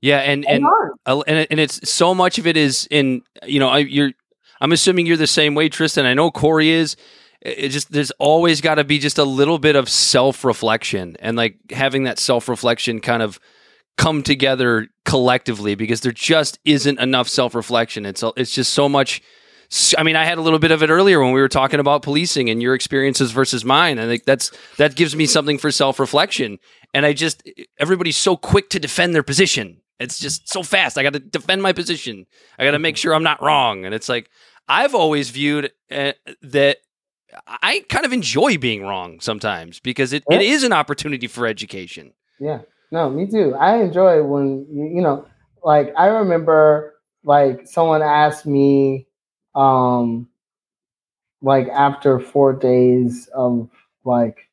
Yeah, and and. And and it's so much of it is in you know I, you're I'm assuming you're the same way, Tristan. I know Corey is. It just there's always got to be just a little bit of self reflection and like having that self reflection kind of come together collectively because there just isn't enough self reflection. It's it's just so much. I mean, I had a little bit of it earlier when we were talking about policing and your experiences versus mine. I think that's that gives me something for self reflection. And I just everybody's so quick to defend their position It's just so fast. I got to defend my position. I got to make sure I'm not wrong. And it's like I've always viewed uh, that I kind of enjoy being wrong sometimes because it, Yeah. it is an opportunity for education. Yeah. No, me too. I enjoy when you, you know, like I remember like someone asked me um like after 4 days of like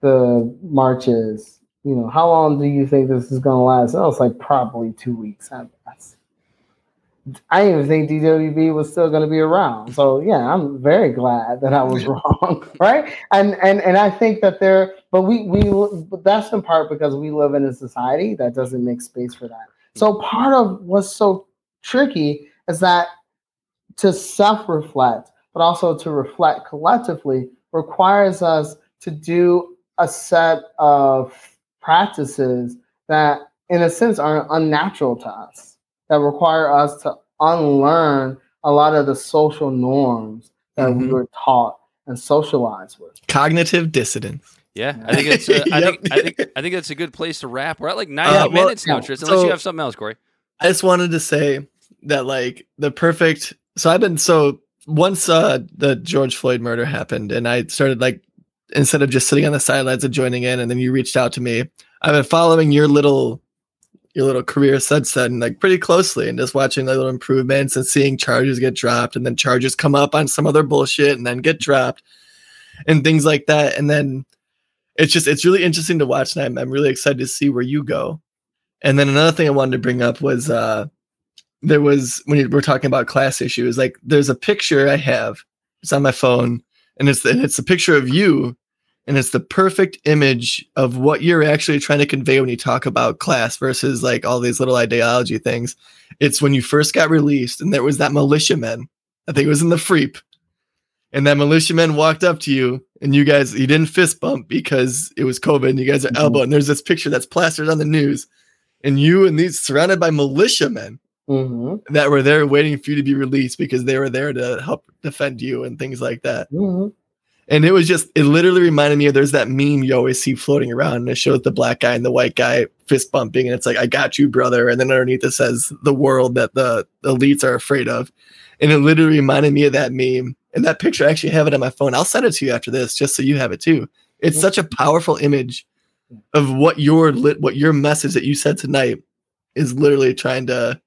the marches, you know, how long do you think this is going to last? And I was like probably 2 weeks at best. I didn't even think DWB was still going to be around. So yeah, I'm very glad that I was wrong, (laughs) right? And and and I think that there, but we we that's in part because we live in a society that doesn't make space for that. So mm-hmm. part of what's so tricky is that to self-reflect, but also to reflect collectively, requires us to do a set of practices that, in a sense, are unnatural to us that require us to unlearn a lot of the social norms that we Mhm. were taught and socialized with. Cognitive dissonance. Yeah, I think it's. Uh, I (laughs) Yep. think. I think. I think that's a good place to wrap. We're at like ninety Uh, well, minutes now, yeah. Tristan. Unless you have something else, Corey. I just wanted to say that like the perfect so I've been so once uh the George Floyd murder happened and I started like instead of just sitting on the sidelines and joining in and then you reached out to me, I've been following your little your little career since then like pretty closely and just watching the little improvements and seeing charges get dropped and then charges come up on some other bullshit and then get dropped and things like that and then it's just it's really interesting to watch and I'm, I'm really excited to see where you go and then another thing I wanted to bring up was uh there was when you were talking about class issues, like there's a picture I have. It's on my phone, and it's and it's a picture of you, and it's the perfect image of what you're actually trying to convey when you talk about class versus like all these little ideology things. It's when you first got released, and there was that militiaman. I think it was in the Freep, and that militiaman walked up to you, and you guys you didn't fist bump because it was COVID, and you guys are Mhm. elbow, and there's this picture that's plastered on the news, and you and these surrounded by militiamen hmm that were there waiting for you to be released because they were there to help defend you and things like that. hmm And it was just, it literally reminded me of there's that meme you always see floating around and it shows the black guy and the white guy fist bumping. And it's like, I got you, brother. And then underneath it says the world that the elites are afraid of. And it literally reminded me of that meme. And that picture, I actually have it on my phone. I'll send it to you after this just so you have it too. It's such a powerful image of what your lit, what your message that you said tonight is literally trying to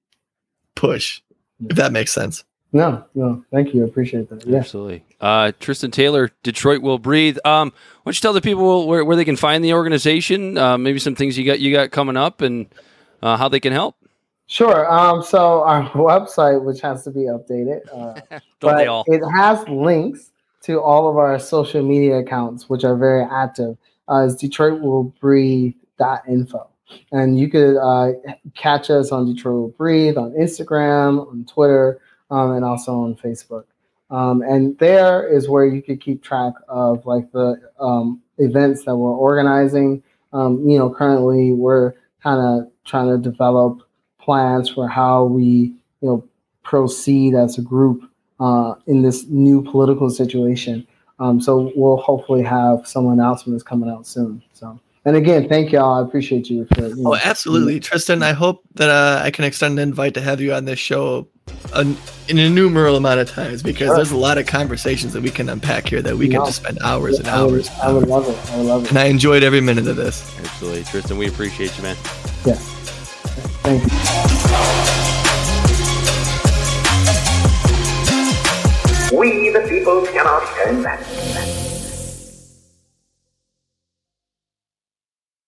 push, if that makes sense. No, no, thank you. I appreciate that. Yeah. Absolutely. Uh, Tristan Taylor, Detroit will breathe. Um, why don't you tell the people where, where they can find the organization? Uh, maybe some things you got you got coming up and uh, how they can help. Sure. Um, so our (laughs) website, which has to be updated, uh, (laughs) Don't they but all? it has links to all of our social media accounts, which are very active. Uh, is Detroit will breathe.info. And you could uh, catch us on Detroit will breathe on Instagram, on Twitter, um, and also on Facebook. Um, and there is where you could keep track of like the um, events that we're organizing. Um, you know, currently we're kind of trying to develop plans for how we, you know, proceed as a group uh, in this new political situation. Um, so we'll hopefully have some announcements coming out soon. So, and again, thank y'all. I appreciate you for. You know, Oh, absolutely, Tristan. I hope that uh, I can extend an invite to have you on this show an, an innumerable amount of times because Sure. there's a lot of conversations that we can unpack here that we can just spend hours and I would, hours. I would love it. I would love it. And I enjoyed every minute of this. Absolutely, Tristan. We appreciate you, man. Yeah. Thank you. We the people cannot turn back.